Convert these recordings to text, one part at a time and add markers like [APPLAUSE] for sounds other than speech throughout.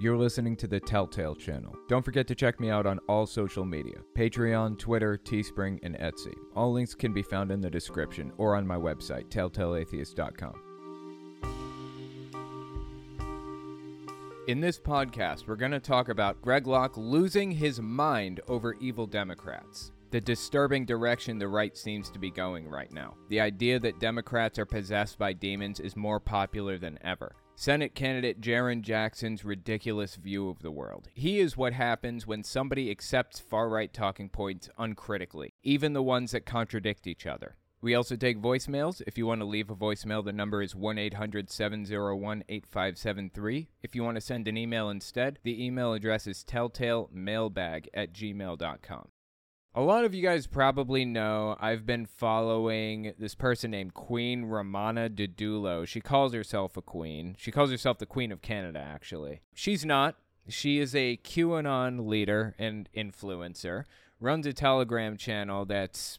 You're listening to the Telltale channel. Don't forget to check me out on all social media Patreon, Twitter, Teespring, and Etsy. All links can be found in the description or on my website, telltaleatheist.com. In this podcast, we're going to talk about Greg Locke losing his mind over evil Democrats. The disturbing direction the right seems to be going right now. The idea that Democrats are possessed by demons is more popular than ever. Senate candidate Jaren Jackson's ridiculous view of the world. He is what happens when somebody accepts far right talking points uncritically, even the ones that contradict each other. We also take voicemails. If you want to leave a voicemail, the number is 1 800 701 8573. If you want to send an email instead, the email address is telltalemailbag at gmail.com. A lot of you guys probably know I've been following this person named Queen Romana Didulo. She calls herself a queen. She calls herself the Queen of Canada, actually. She's not. She is a QAnon leader and influencer, runs a Telegram channel that's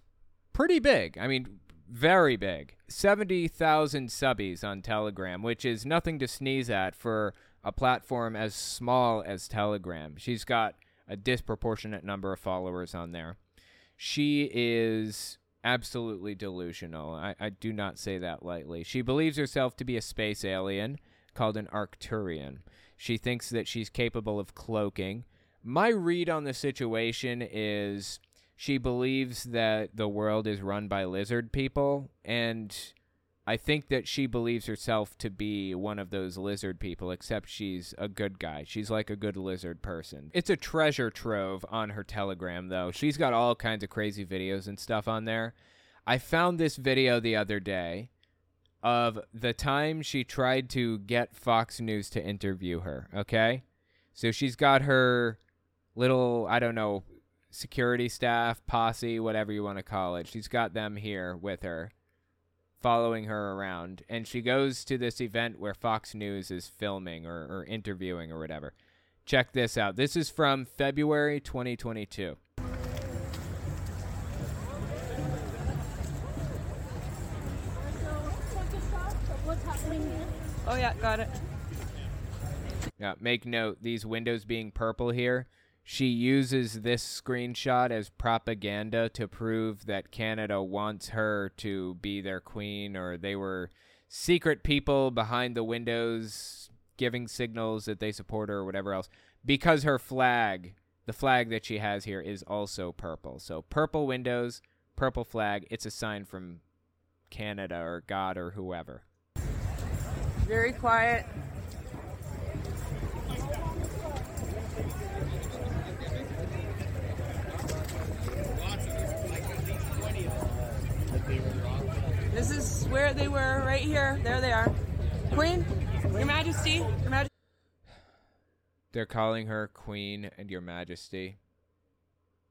pretty big. I mean, very big. 70,000 subbies on Telegram, which is nothing to sneeze at for a platform as small as Telegram. She's got a disproportionate number of followers on there. She is absolutely delusional. I, I do not say that lightly. She believes herself to be a space alien called an Arcturian. She thinks that she's capable of cloaking. My read on the situation is she believes that the world is run by lizard people and I think that she believes herself to be one of those lizard people except she's a good guy. She's like a good lizard person. It's a treasure trove on her Telegram though. She's got all kinds of crazy videos and stuff on there. I found this video the other day of the time she tried to get Fox News to interview her, okay? So she's got her little, I don't know, security staff, posse, whatever you want to call it. She's got them here with her, following her around. And she goes to this event where Fox News is filming or, or interviewing or whatever. Check this out. This is from February 2022. Oh yeah, got it. Yeah, make note these windows being purple here. She uses this screenshot as propaganda to prove that Canada wants her to be their queen or they were secret people behind the windows giving signals that they support her or whatever else because her flag, the flag that she has here is also purple. So purple windows, purple flag, it's a sign from Canada or God or whoever. Very quiet. This is where they were, right here. There they are. Queen, Your Majesty, Your Majesty. They're calling her Queen and Your Majesty.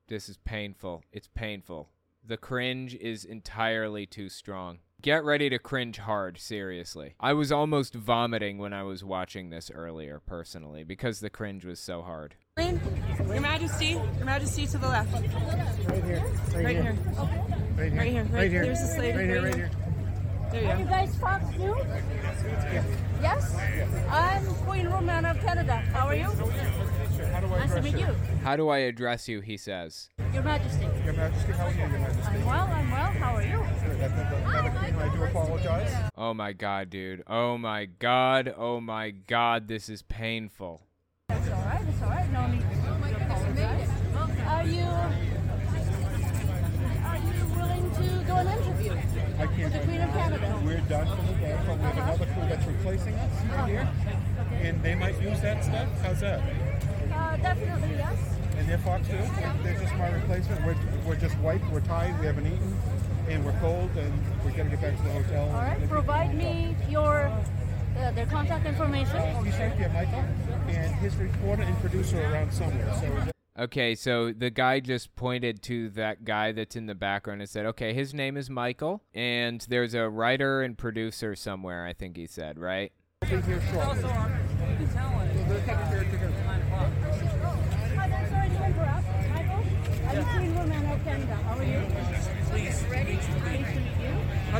This is painful. It's painful. The cringe is entirely too strong. Get ready to cringe hard, seriously. I was almost vomiting when I was watching this earlier, personally, because the cringe was so hard. Queen, Your Majesty, Your Majesty to the left. Right here. Right, Right here. here. Right here. Right here. Right, Right here. There's this lady. Right here. Right here. There you Are you go. guys Fox News? Yes? I'm Queen Romana of Canada. How are you? How do I Nice to meet you? you. How do I address you? He says. Your Majesty. Your Majesty, how are you, Your Majesty? I'm well, I'm well. How are you? That's another queen. I do apologize. Oh my god, dude. Oh my god. Oh my god. This is painful. It's all right. It's all right. No need to apologize. Oh are you are you willing to do an interview? I can't. the Queen of Canada. We're done for the day, but we have another crew that's replacing us right here, and they might use that stuff. How's that? Uh, definitely yes. And they're Fox News. They're just my replacement. We're, we're just wiped. We're tired. We haven't eaten, and we're cold, and we're gonna get back to the hotel. All right. Provide me your uh, their contact information. He's right there, Michael, and his reporter and producer are around somewhere. So. Okay, so the guy just pointed to that guy that's in the background and said, okay, his name is Michael, and there's a writer and producer somewhere, I think he said, right? How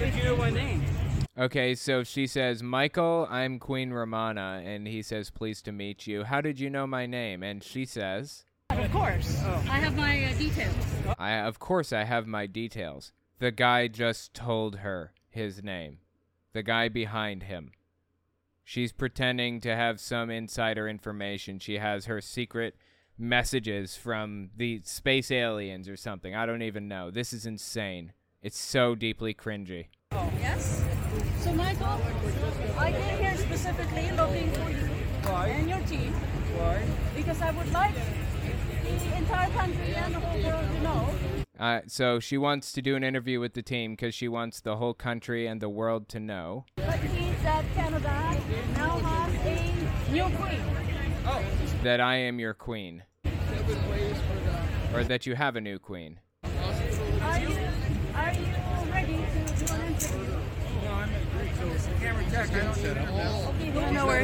did you know my name? Okay, so she says, Michael, I'm Queen Romana. And he says, pleased to meet you. How did you know my name? And she says, Of course. I have my uh, details. I, of course, I have my details. The guy just told her his name. The guy behind him. She's pretending to have some insider information. She has her secret messages from the space aliens or something. I don't even know. This is insane. It's so deeply cringy. Yes? So, Michael, I came here specifically looking for you Why? and your team Why? because I would like the entire country and the whole world to know Uh, so she wants to do an interview with the team because she wants the whole country and the world to know. that means that Canada now has a new queen. that I am your queen. Or that you have a new queen. Are you, are you ready to do an interview? Okay, well, no worries.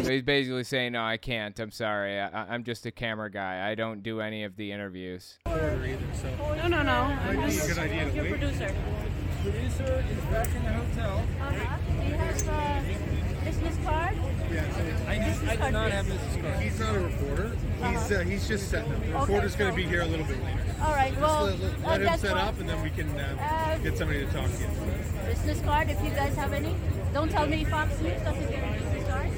So he's basically saying, no, I can't. I'm sorry. I, I- I'm just a camera guy. I don't do any of the interviews. No, no, no. I'm Might be a just good idea to your wait. producer. Producer is back in the hotel. Uh-huh. Do you have a business card? I do, I do not have Mrs. Carter. He's not a reporter. He's uh, he's just setting up. The reporter's going to be here a little bit later. All right, well, Let, let- uh, him set fine. up, and then we can uh, Uh, get somebody to talk to you. Business card, if you guys have any. Don't tell me Fox News doesn't get a business card.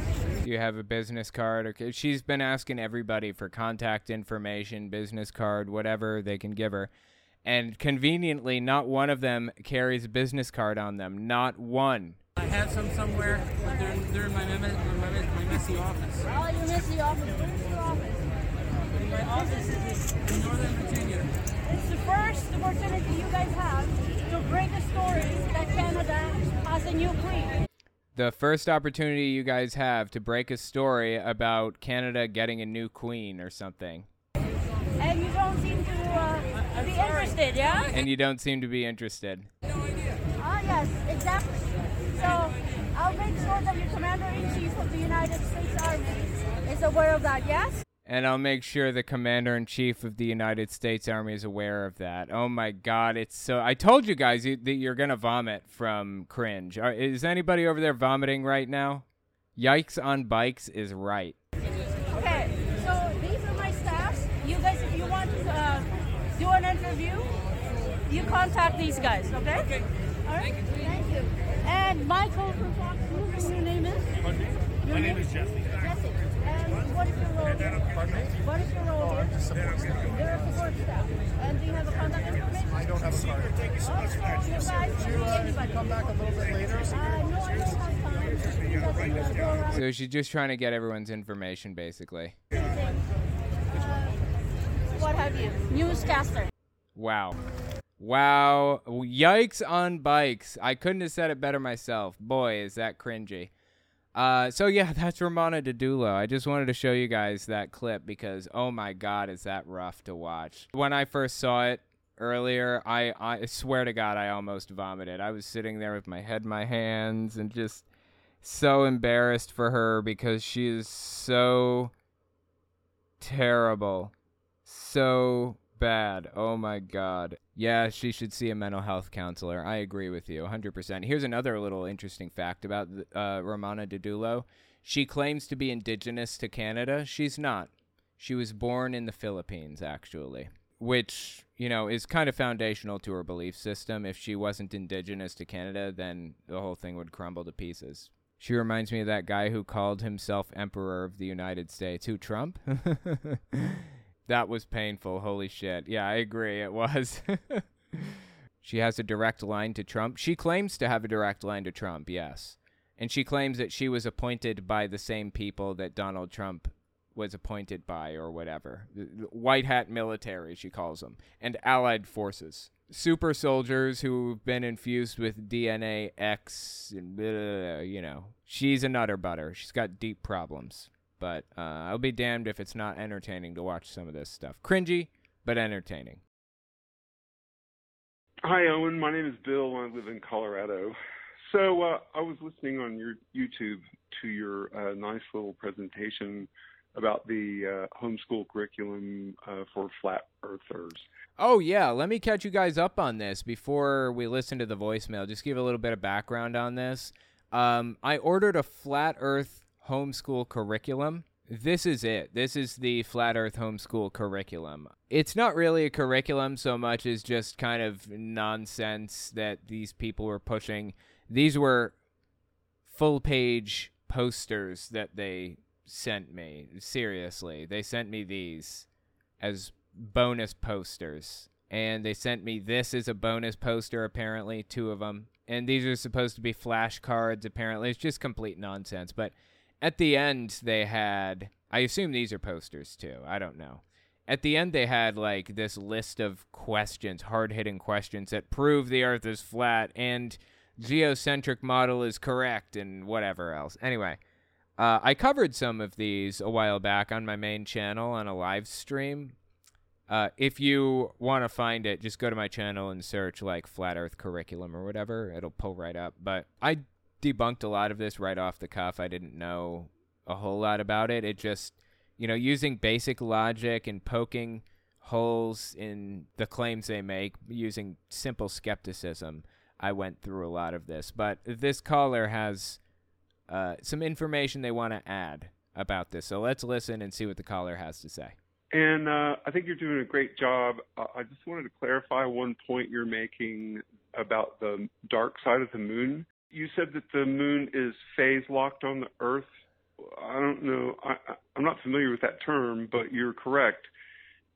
Do you have a business card? Okay. She's been asking everybody for contact information, business card, whatever they can give her. And conveniently, not one of them carries a business card on them. Not one. I have some somewhere. but They're, they're in my, mem- my, mem- my messy office. Oh, you missed the office. Where's your office? My office is in Northern Virginia. It's the first opportunity you guys have to break a story that Canada has a new queen. The first opportunity you guys have to break a story about Canada getting a new queen or something. And you don't seem to uh, be interested, yeah? And you don't seem to be interested. Ah, yes, exactly. So I'll make sure that your commander-in-chief of the United States Army is aware of that, yes? And I'll make sure the commander in chief of the United States Army is aware of that. Oh my God, it's so. I told you guys you, that you're gonna vomit from cringe. Are, is anybody over there vomiting right now? Yikes on bikes is right. Okay, so these are my staffs. You guys, if you want to uh, do an interview, you contact these guys, okay? Okay. All right. Thank you. And Michael from Fox News, and your name is? My name is Jesse. Jesse. And what is your role here? What is your role here? Just support staff. You're a support staff. And do you have a contact information? I don't have a card. Thank you so much for guys can be anybody. Come back a little bit later. Uh, no, I don't have time. Because uh, So she's just trying to get everyone's information, basically. Uh, what have you? Newscaster. Wow. Wow. Yikes on bikes. I couldn't have said it better myself. Boy, is that cringy. Uh, so yeah, [LAUGHS] that's Romana Didulo. I just wanted to show you guys that clip because oh my god, is that rough to watch. When I first saw it earlier, I, I swear to God, I almost vomited. I was sitting there with my head in my hands and just so embarrassed for her because she is so terrible. So bad. Oh my god. Yeah, she should see a mental health counselor. I agree with you 100%. Here's another little interesting fact about uh, Romana Didulo. She claims to be indigenous to Canada. She's not. She was born in the Philippines, actually, which, you know, is kind of foundational to her belief system. If she wasn't indigenous to Canada, then the whole thing would crumble to pieces. She reminds me of that guy who called himself Emperor of the United States. Who, Trump? [LAUGHS] that was painful. Holy shit. Yeah, I agree. It was. [LAUGHS] she has a direct line to Trump. She claims to have a direct line to Trump, yes. And she claims that she was appointed by the same people that Donald Trump was appointed by, or whatever. White hat military, she calls them, and allied forces. Super soldiers who've been infused with DNA X, and blah, you know. She's a nutter butter. She's got deep problems. But uh, I'll be damned if it's not entertaining to watch some of this stuff. Cringy, but entertaining. Hi, Owen. My name is Bill. I live in Colorado. So uh, I was listening on your YouTube to your uh, nice little presentation about the uh, homeschool curriculum uh, for flat earthers. Oh, yeah. Let me catch you guys up on this before we listen to the voicemail. Just give a little bit of background on this. Um, I ordered a flat Earth homeschool curriculum. This is it. This is the flat Earth homeschool curriculum. It's not really a curriculum so much as just kind of nonsense that these people were pushing. These were full page posters that they sent me. Seriously, they sent me these as bonus posters. And they sent me this as a bonus poster, apparently, two of them. And these are supposed to be flashcards, apparently. It's just complete nonsense. But at the end, they had. I assume these are posters too. I don't know. At the end, they had like this list of questions, hard hitting questions that prove the Earth is flat and geocentric model is correct and whatever else. Anyway, uh, I covered some of these a while back on my main channel on a live stream. Uh, if you want to find it, just go to my channel and search like Flat Earth Curriculum or whatever. It'll pull right up. But I debunked a lot of this right off the cuff. I didn't know a whole lot about it. It just, you know, using basic logic and poking holes in the claims they make using simple skepticism. I went through a lot of this. But this caller has uh, some information they want to add about this. So let's listen and see what the caller has to say. And uh, I think you're doing a great job. Uh, I just wanted to clarify one point you're making about the dark side of the moon. You said that the moon is phase locked on the Earth. I don't know. I, I'm not familiar with that term, but you're correct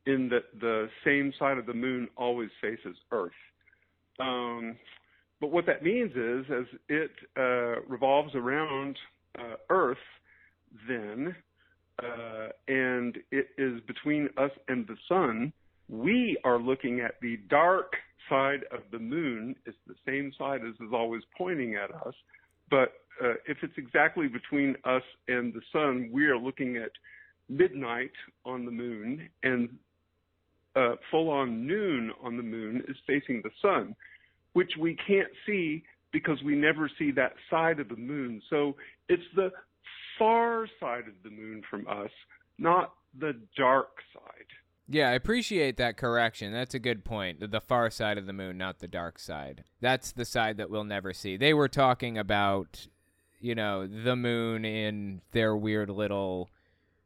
in that the same side of the moon always faces Earth. Um, but what that means is, as it uh, revolves around uh, Earth, then uh, and it is between us and the sun, we are looking at the dark side of the moon. is the same side as is always pointing at us. But uh, if it's exactly between us and the sun, we are looking at midnight on the moon, and uh, full on noon on the moon is facing the sun, which we can't see because we never see that side of the moon. So it's the far side of the moon from us, not the dark side. Yeah, I appreciate that correction. That's a good point. The far side of the moon, not the dark side. That's the side that we'll never see. They were talking about, you know, the moon in their weird little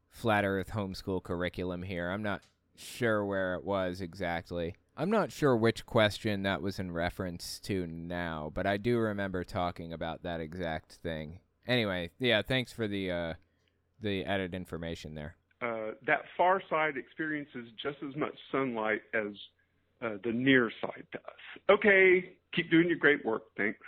flat earth homeschool curriculum here. I'm not sure where it was exactly. I'm not sure which question that was in reference to now, but I do remember talking about that exact thing. Anyway, yeah, thanks for the uh, the added information there. Uh, that far side experiences just as much sunlight as uh, the near side does. Okay, keep doing your great work. Thanks.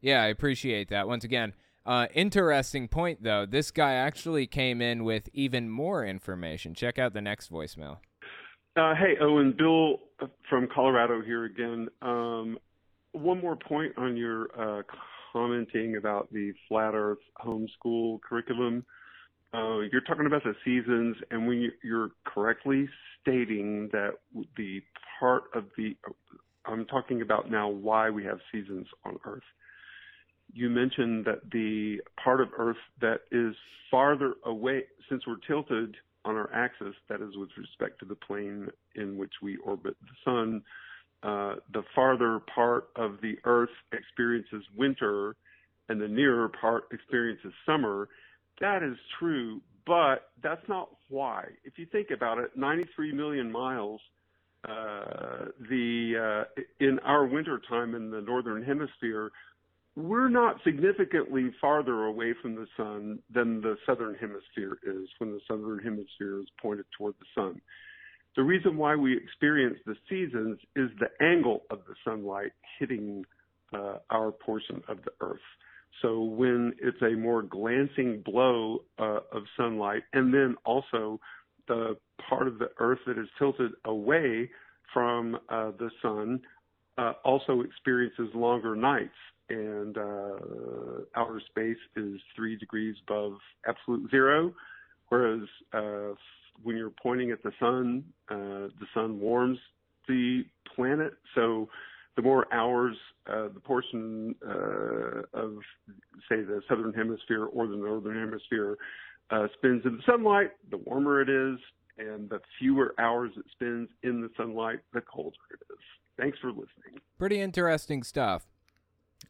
Yeah, I appreciate that. Once again, uh, interesting point though. This guy actually came in with even more information. Check out the next voicemail. Uh, hey, Owen, Bill from Colorado here again. Um, one more point on your uh, commenting about the flat Earth homeschool curriculum. Uh, you're talking about the seasons, and when you're correctly stating that the part of the, I'm talking about now why we have seasons on Earth. You mentioned that the part of Earth that is farther away, since we're tilted on our axis, that is with respect to the plane in which we orbit the sun, uh, the farther part of the Earth experiences winter and the nearer part experiences summer. That is true, but that's not why. If you think about it, 93 million miles, uh, the uh, in our winter time in the northern hemisphere, we're not significantly farther away from the sun than the southern hemisphere is when the southern hemisphere is pointed toward the sun. The reason why we experience the seasons is the angle of the sunlight hitting uh, our portion of the earth. So when it's a more glancing blow uh, of sunlight, and then also the part of the earth that is tilted away from uh, the sun uh, also experiences longer nights. And uh, outer space is three degrees above absolute zero, whereas uh, when you're pointing at the sun, uh, the sun warms the planet. So the more hours uh, the portion uh, of, say, the southern hemisphere or the northern hemisphere uh, spends in the sunlight, the warmer it is, and the fewer hours it spends in the sunlight, the colder it is. Thanks for listening. Pretty interesting stuff.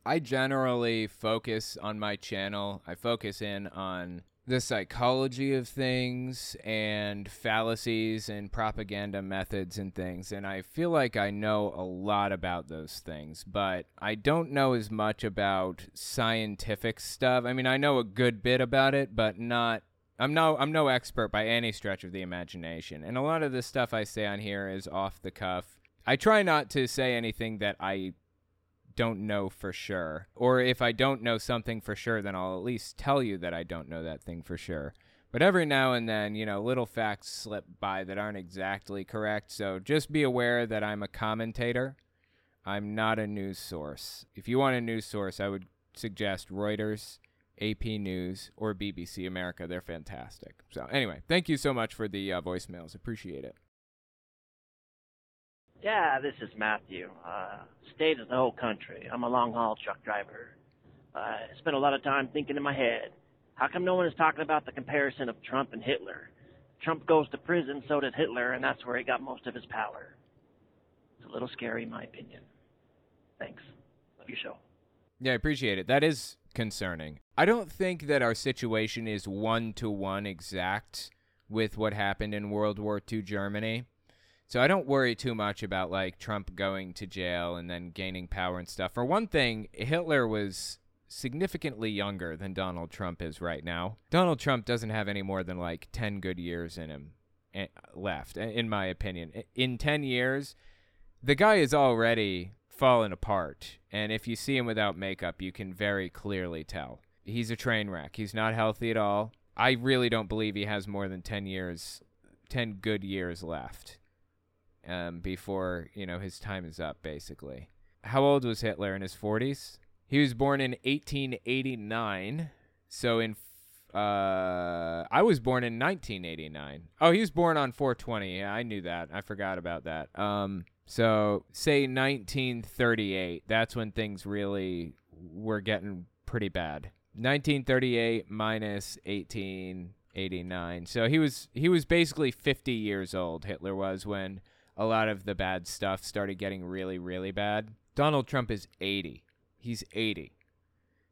I generally focus on my channel, I focus in on the psychology of things and fallacies and propaganda methods and things. And I feel like I know a lot about those things, but I don't know as much about scientific stuff. I mean, I know a good bit about it, but not. I'm no I'm no expert by any stretch of the imagination. And a lot of the stuff I say on here is off the cuff. I try not to say anything that I don't know for sure. Or if I don't know something for sure, then I'll at least tell you that I don't know that thing for sure. But every now and then, you know, little facts slip by that aren't exactly correct. So just be aware that I'm a commentator. I'm not a news source. If you want a news source, I would suggest Reuters, AP News, or BBC America. They're fantastic. So, anyway, thank you so much for the uh, voicemails. Appreciate it. Yeah, this is Matthew. Uh, state of the whole country. I'm a long haul truck driver. I spent a lot of time thinking in my head. How come no one is talking about the comparison of Trump and Hitler? Trump goes to prison, so did Hitler, and that's where he got most of his power. It's a little scary, in my opinion. Thanks. Love your show. Yeah, I appreciate it. That is concerning. I don't think that our situation is one to one exact with what happened in World War II Germany. So I don't worry too much about like Trump going to jail and then gaining power and stuff. For one thing, Hitler was significantly younger than Donald Trump is right now. Donald Trump doesn't have any more than like 10 good years in him eh, left in my opinion. In 10 years, the guy is already fallen apart, and if you see him without makeup, you can very clearly tell. He's a train wreck. He's not healthy at all. I really don't believe he has more than 10 years 10 good years left um, before you know his time is up. Basically, how old was Hitler in his forties? He was born in 1889. So in uh, I was born in 1989. Oh, he was born on 420. Yeah, I knew that. I forgot about that. Um, so say 1938. That's when things really were getting pretty bad. 1938 minus 1889. So he was he was basically 50 years old. Hitler was when a lot of the bad stuff started getting really, really bad. Donald Trump is 80. He's 80.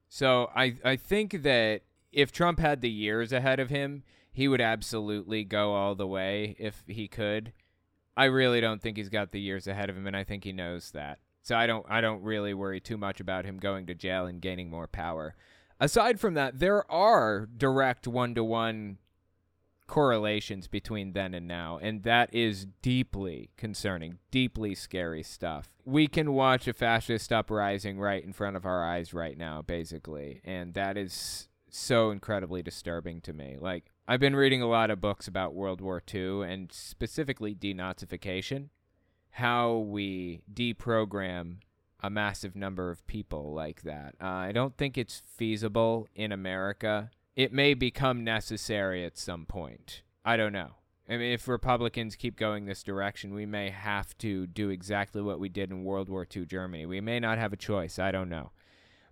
So I, I think that if Trump had the years ahead of him, he would absolutely go all the way if he could. I really don't think he's got the years ahead of him, and I think he knows that. So I don't I don't really worry too much about him going to jail and gaining more power. Aside from that, there are direct one to one correlations between then and now, and that is deeply concerning, deeply scary stuff. We can watch a fascist uprising right in front of our eyes right now, basically, and that is so incredibly disturbing to me. Like, I've been reading a lot of books about World War II and specifically denazification, how we deprogram a massive number of people like that. Uh, I don't think it's feasible in America it may become necessary at some point. I don't know. I mean, if Republicans keep going this direction, we may have to do exactly what we did in World War II Germany. We may not have a choice. I don't know.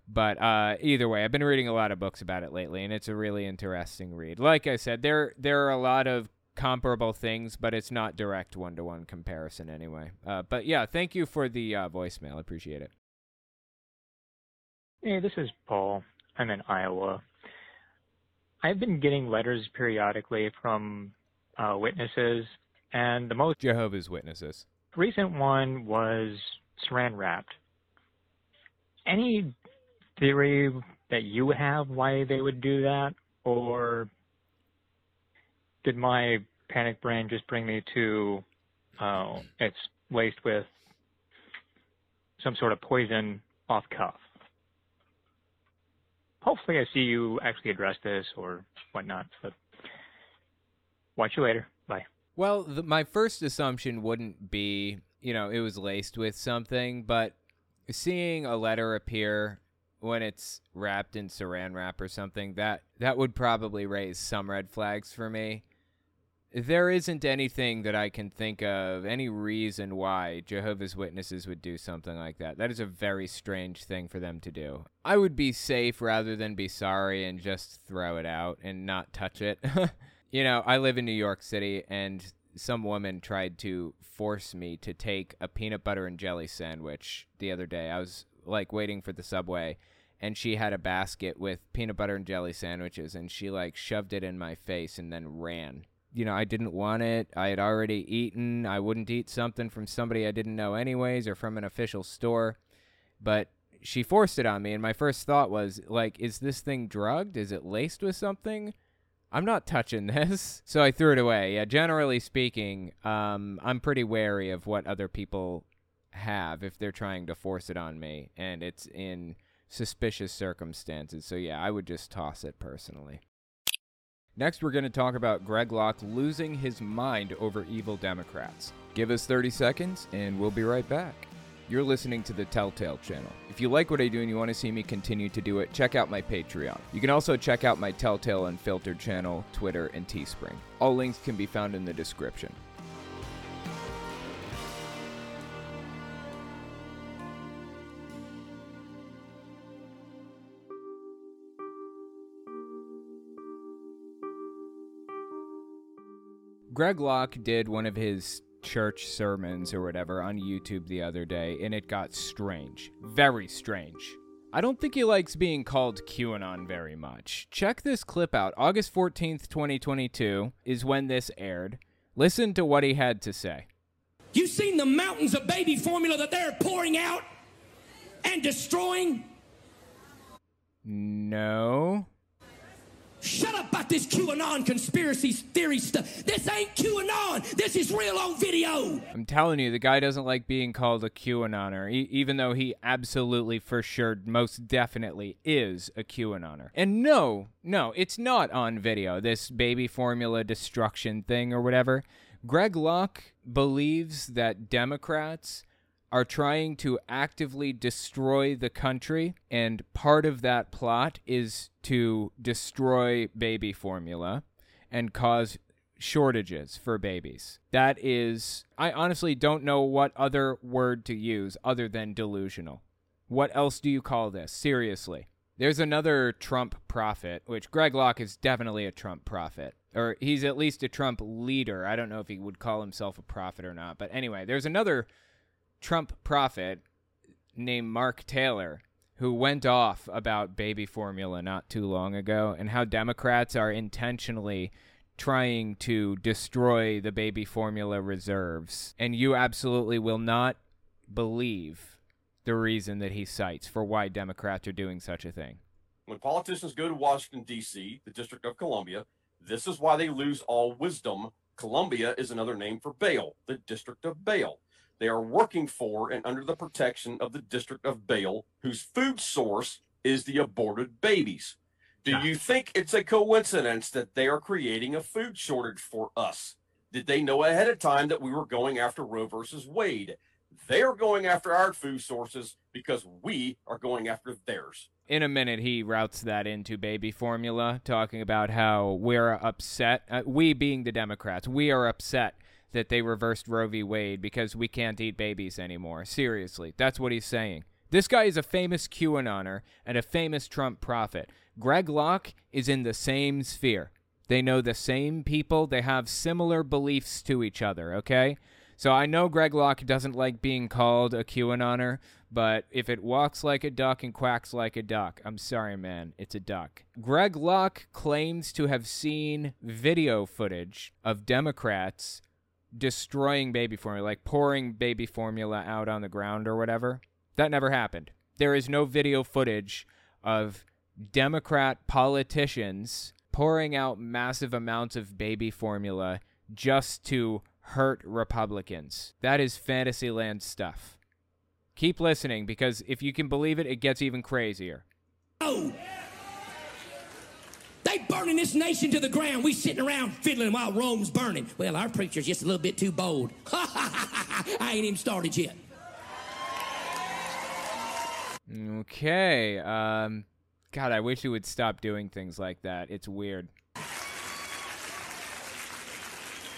But uh, either way, I've been reading a lot of books about it lately, and it's a really interesting read. Like I said, there there are a lot of comparable things, but it's not direct one to one comparison anyway. Uh, but yeah, thank you for the uh, voicemail. I appreciate it. Hey, this is Paul. I'm in Iowa. I've been getting letters periodically from uh, witnesses, and the most Jehovah's Witnesses. Recent one was saran wrapped. Any theory that you have why they would do that, or did my panic brain just bring me to uh, it's laced with some sort of poison off cuff? Hopefully I see you actually address this or whatnot. But watch you later. Bye. Well, the, my first assumption wouldn't be, you know, it was laced with something, but seeing a letter appear when it's wrapped in saran wrap or something, that that would probably raise some red flags for me there isn't anything that I can think of, any reason why Jehovah's Witnesses would do something like that. That is a very strange thing for them to do. I would be safe rather than be sorry and just throw it out and not touch it. [LAUGHS] you know, I live in New York City and some woman tried to force me to take a peanut butter and jelly sandwich the other day. I was like waiting for the subway and she had a basket with peanut butter and jelly sandwiches and she like shoved it in my face and then ran. You know, I didn't want it. I had already eaten. I wouldn't eat something from somebody I didn't know anyways or from an official store. But she forced it on me and my first thought was like is this thing drugged? Is it laced with something? I'm not touching [LAUGHS] this. So I threw it away. Yeah, generally speaking, um, I'm pretty wary of what other people have if they're trying to force it on me and it's in suspicious circumstances. So yeah, I would just toss it personally. Next, we're going to talk about Greg Locke losing his mind over evil Democrats. Give us 30 seconds and we'll be right back. You're listening to the Telltale channel. If you like what I do and you want to see me continue to do it, check out my Patreon. You can also check out my Telltale Unfiltered channel, Twitter, and Teespring. All links can be found in the description. Greg Locke did one of his church sermons or whatever on YouTube the other day, and it got strange. Very strange. I don't think he likes being called QAnon very much. Check this clip out. August 14th, 2022 is when this aired. Listen to what he had to say. You've seen the mountains of baby formula that they're pouring out and destroying? No. Shut up about this QAnon conspiracy theory stuff. This ain't QAnon. This is real on video. I'm telling you, the guy doesn't like being called a QAnoner, e- even though he absolutely, for sure, most definitely is a QAnoner. And no, no, it's not on video, this baby formula destruction thing or whatever. Greg Locke believes that Democrats are trying to actively destroy the country, and part of that plot is to destroy baby formula and cause shortages for babies. That is, I honestly don't know what other word to use other than delusional. What else do you call this? Seriously. There's another Trump prophet, which Greg Locke is definitely a Trump prophet. Or he's at least a Trump leader. I don't know if he would call himself a prophet or not. But anyway, there's another Trump prophet named Mark Taylor who went off about baby formula not too long ago and how Democrats are intentionally trying to destroy the baby formula reserves. And you absolutely will not believe the reason that he cites for why Democrats are doing such a thing. When politicians go to Washington, D.C., the District of Columbia, this is why they lose all wisdom. Columbia is another name for Baal, the District of Baal. They are working for and under the protection of the District of Baal, whose food source is the aborted babies. Do you think it's a coincidence that they are creating a food shortage for us? Did they know ahead of time that we were going after Roe versus Wade? They are going after our food sources because we are going after theirs. In a minute, he routes that into baby formula, talking about how we're upset. Uh, we, being the Democrats, we are upset that they reversed Roe v. Wade because we can't eat babies anymore. Seriously, that's what he's saying. This guy is a famous QAnoner and a famous Trump prophet. Greg Locke is in the same sphere. They know the same people. They have similar beliefs to each other, okay? So I know Greg Locke doesn't like being called a QAnoner, but if it walks like a duck and quacks like a duck, I'm sorry, man, it's a duck. Greg Locke claims to have seen video footage of Democrats destroying baby formula, like pouring baby formula out on the ground or whatever. That never happened. There is no video footage of Democrat politicians pouring out massive amounts of baby formula just to hurt Republicans. That is Fantasyland stuff. Keep listening because if you can believe it, it gets even crazier. Oh! They burning this nation to the ground. We sitting around fiddling while Rome's burning. Well, our preacher's just a little bit too bold. [LAUGHS] I ain't even started yet. Okay. Um, God, I wish you would stop doing things like that. It's weird.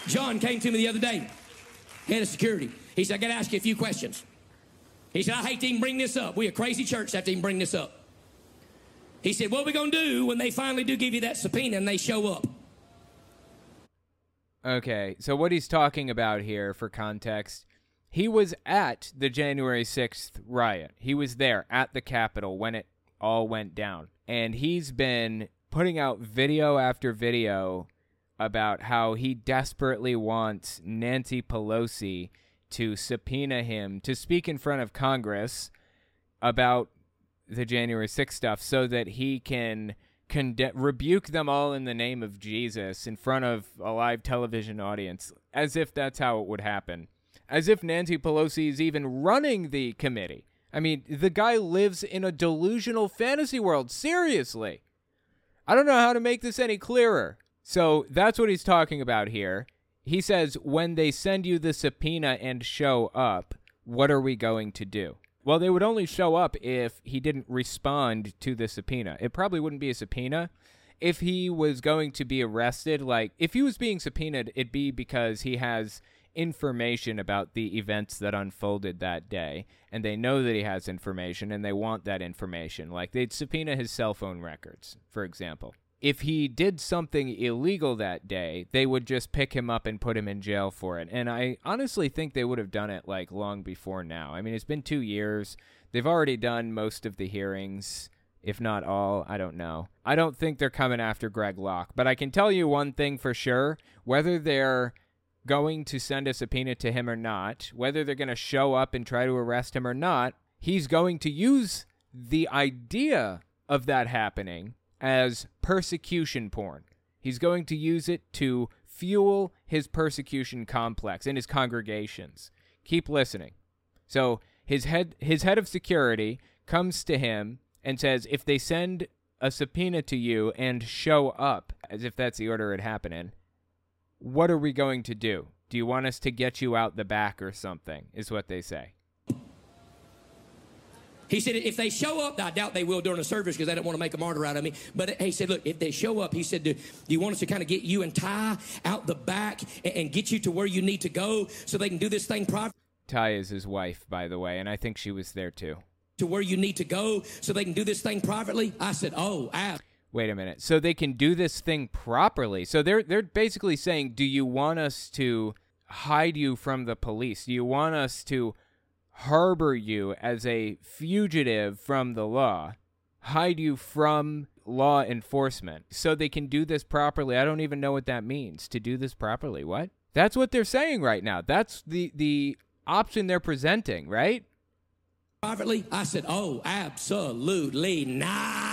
John came to me the other day, head of security. He said, I got to ask you a few questions. He said, I hate to even bring this up. We a crazy church have to even bring this up. He said, What are we going to do when they finally do give you that subpoena and they show up? Okay, so what he's talking about here, for context, He was at the January 6th riot. He was there at the Capitol when it all went down. And he's been putting out video after video about how he desperately wants Nancy Pelosi to subpoena him to speak in front of Congress about the January 6th stuff so that he can conde- rebuke them all in the name of Jesus in front of a live television audience, as if that's how it would happen. As if Nancy Pelosi is even running the committee. I mean, the guy lives in a delusional fantasy world. Seriously. I don't know how to make this any clearer. So that's what he's talking about here. He says, when they send you the subpoena and show up, what are we going to do? Well, they would only show up if he didn't respond to the subpoena. It probably wouldn't be a subpoena. If he was going to be arrested, like if he was being subpoenaed, it'd be because he has information about the events that unfolded that day and they know that he has information and they want that information like they'd subpoena his cell phone records for example if he did something illegal that day they would just pick him up and put him in jail for it. And i honestly think they would have done it like long before now. I mean it's been 2 years. They've already done most of the hearings if not all, I don't know. I don't think they're coming after Greg Locke, but I can tell you one thing for sure. Whether they're going to send a subpoena to him or not, whether they're going to show up and try to arrest him or not, he's going to use the idea of that happening as persecution porn. He's going to use it to fuel his persecution complex in his congregations. Keep listening. So his head his head of security comes to him and says if they send a subpoena to you and show up as if that's the order it happened in what are we going to do? Do you want us to get you out the back or something? Is what they say. He said, if they show up, I doubt they will during the service because they don't want to make a martyr out of me. But he said, look, if they show up, he said, do, do you want us to kind of get you and Tai out the back and, and, get you to where you need to go so they can do this thing properly? Tai is his wife, by the way, and I think she was there too. To where you need to go so they can do this thing privately? I said, oh, ab- Wait a minute. So they can do this thing properly. So they're they're basically saying, "Do you want us to hide you from the police? Do you want us to harbor you as a fugitive from the law? Hide you from law enforcement so they can do this properly. I don't even know what that means to do this properly. What? That's what they're saying right now. That's the the option they're presenting, right? Privately, I said, "Oh, absolutely not."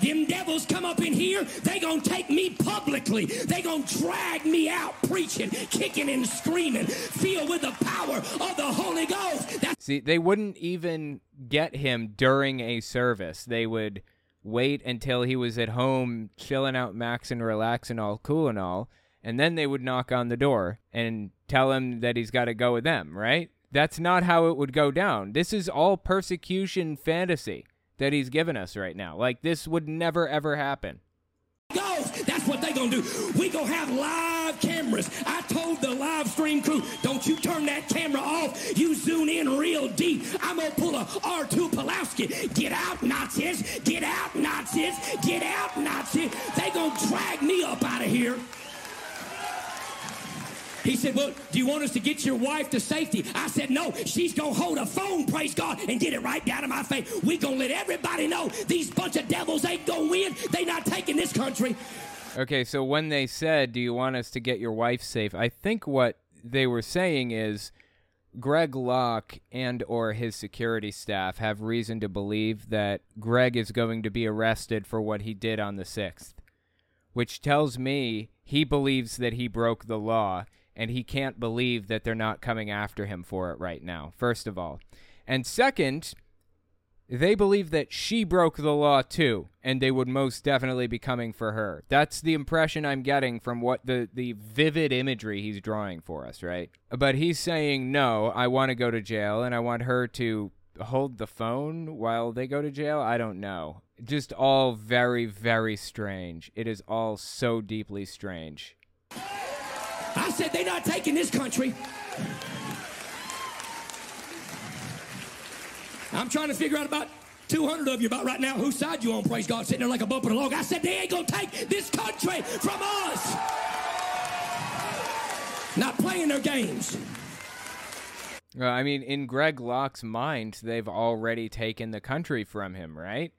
Them devils come up in here, they gonna take me publicly. They gonna drag me out preaching, kicking and screaming, filled with the power of the Holy Ghost. That's- See, they wouldn't even get him during a service. They would wait until he was at home chilling out, maxing, relaxing, all cool and all, and then they would knock on the door and tell him that he's got to go with them, right? That's not how it would go down. This is all persecution fantasy that he's given us right now. Like this would never ever happen. Goes. That's what they gonna do. We gonna have live cameras. I told the live stream crew, don't you turn that camera off. You zoom in real deep. I'm gonna pull a Artur Pawlowski. Get out, Nazis. Get out, Nazis. Get out, Nazis. They gonna drag me up out of here. He said, Well, do you want us to get your wife to safety? I said, No, she's going to hold a phone, praise God, and get it right down to my face. we going to let everybody know these bunch of devils ain't going to win. They not taking this country. Okay, so when they said, Do you want us to get your wife safe? I think what they were saying is Greg Locke and or his security staff have reason to believe that Greg is going to be arrested for what he did on the 6th, which tells me he believes that he broke the law and he can't believe that they're not coming after him for it right now, first of all. And second, they believe that she broke the law too, and they would most definitely be coming for her. That's the impression I'm getting from what the, the vivid imagery he's drawing for us, right? But he's saying, no, I want to go to jail, and I want her to hold the phone while they go to jail. I don't know. Just all very, very strange. It is all so deeply strange. I said they're not taking this country. I'm trying to figure out about 200 of you about right now whose side you on, praise God, sitting there like a bump in a log. I said they ain't gonna take this country from us. Not playing their games. I mean, in Greg Locke's mind, they've already taken the country from him, right?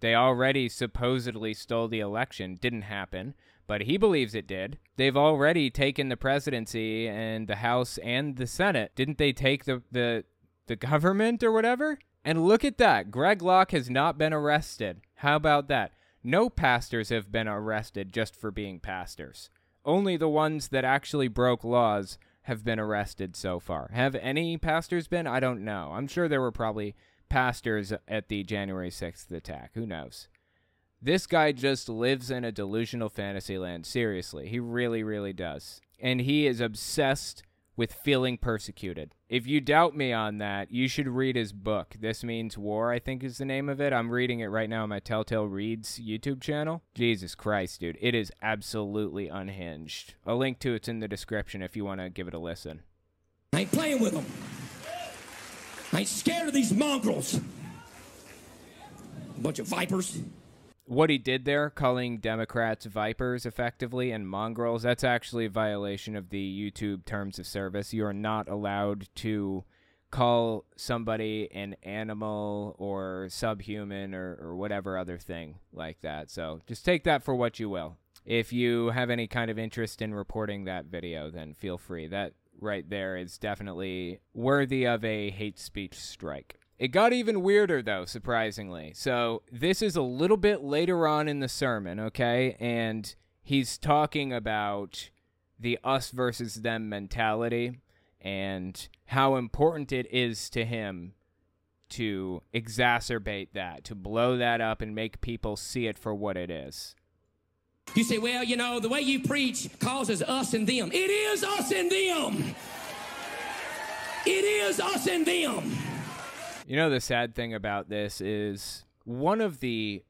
They already supposedly stole the election. Didn't happen, but he believes it did. They've already taken the presidency and the House and the Senate. Didn't they take the the the government or whatever? And look at that. Greg Locke has not been arrested. How about that? No pastors have been arrested just for being pastors. Only the ones that actually broke laws have been arrested so far. Have any pastors been? I don't know. I'm sure there were probably pastors at the January 6th attack. Who knows? This guy just lives in a delusional fantasy land. Seriously. He really, really does. And he is obsessed with feeling persecuted. If you doubt me on that, you should read his book. This Means War, I think is the name of it. I'm reading it right now on my Telltale Reads YouTube channel. Jesus Christ, dude. It is absolutely unhinged. A link to it's in the description if you want to give it a listen. I ain't playing with them. I ain't scared of these mongrels. A Bunch of vipers. What he did there, calling Democrats vipers effectively and mongrels, that's actually a violation of the YouTube terms of service. You are not allowed to call somebody an animal or subhuman or, or whatever other thing like that. So just take that for what you will. If you have any kind of interest in reporting that video, then feel free. That right there is definitely worthy of a hate speech strike. It got even weirder, though, surprisingly. So, this is a little bit later on in the sermon, okay? And he's talking about the us versus them mentality and how important it is to him to exacerbate that, to blow that up and make people see it for what it is. You say, well, you know, the way you preach causes us and them. It is us and them. It is us and them. You know, the sad thing about this is one of the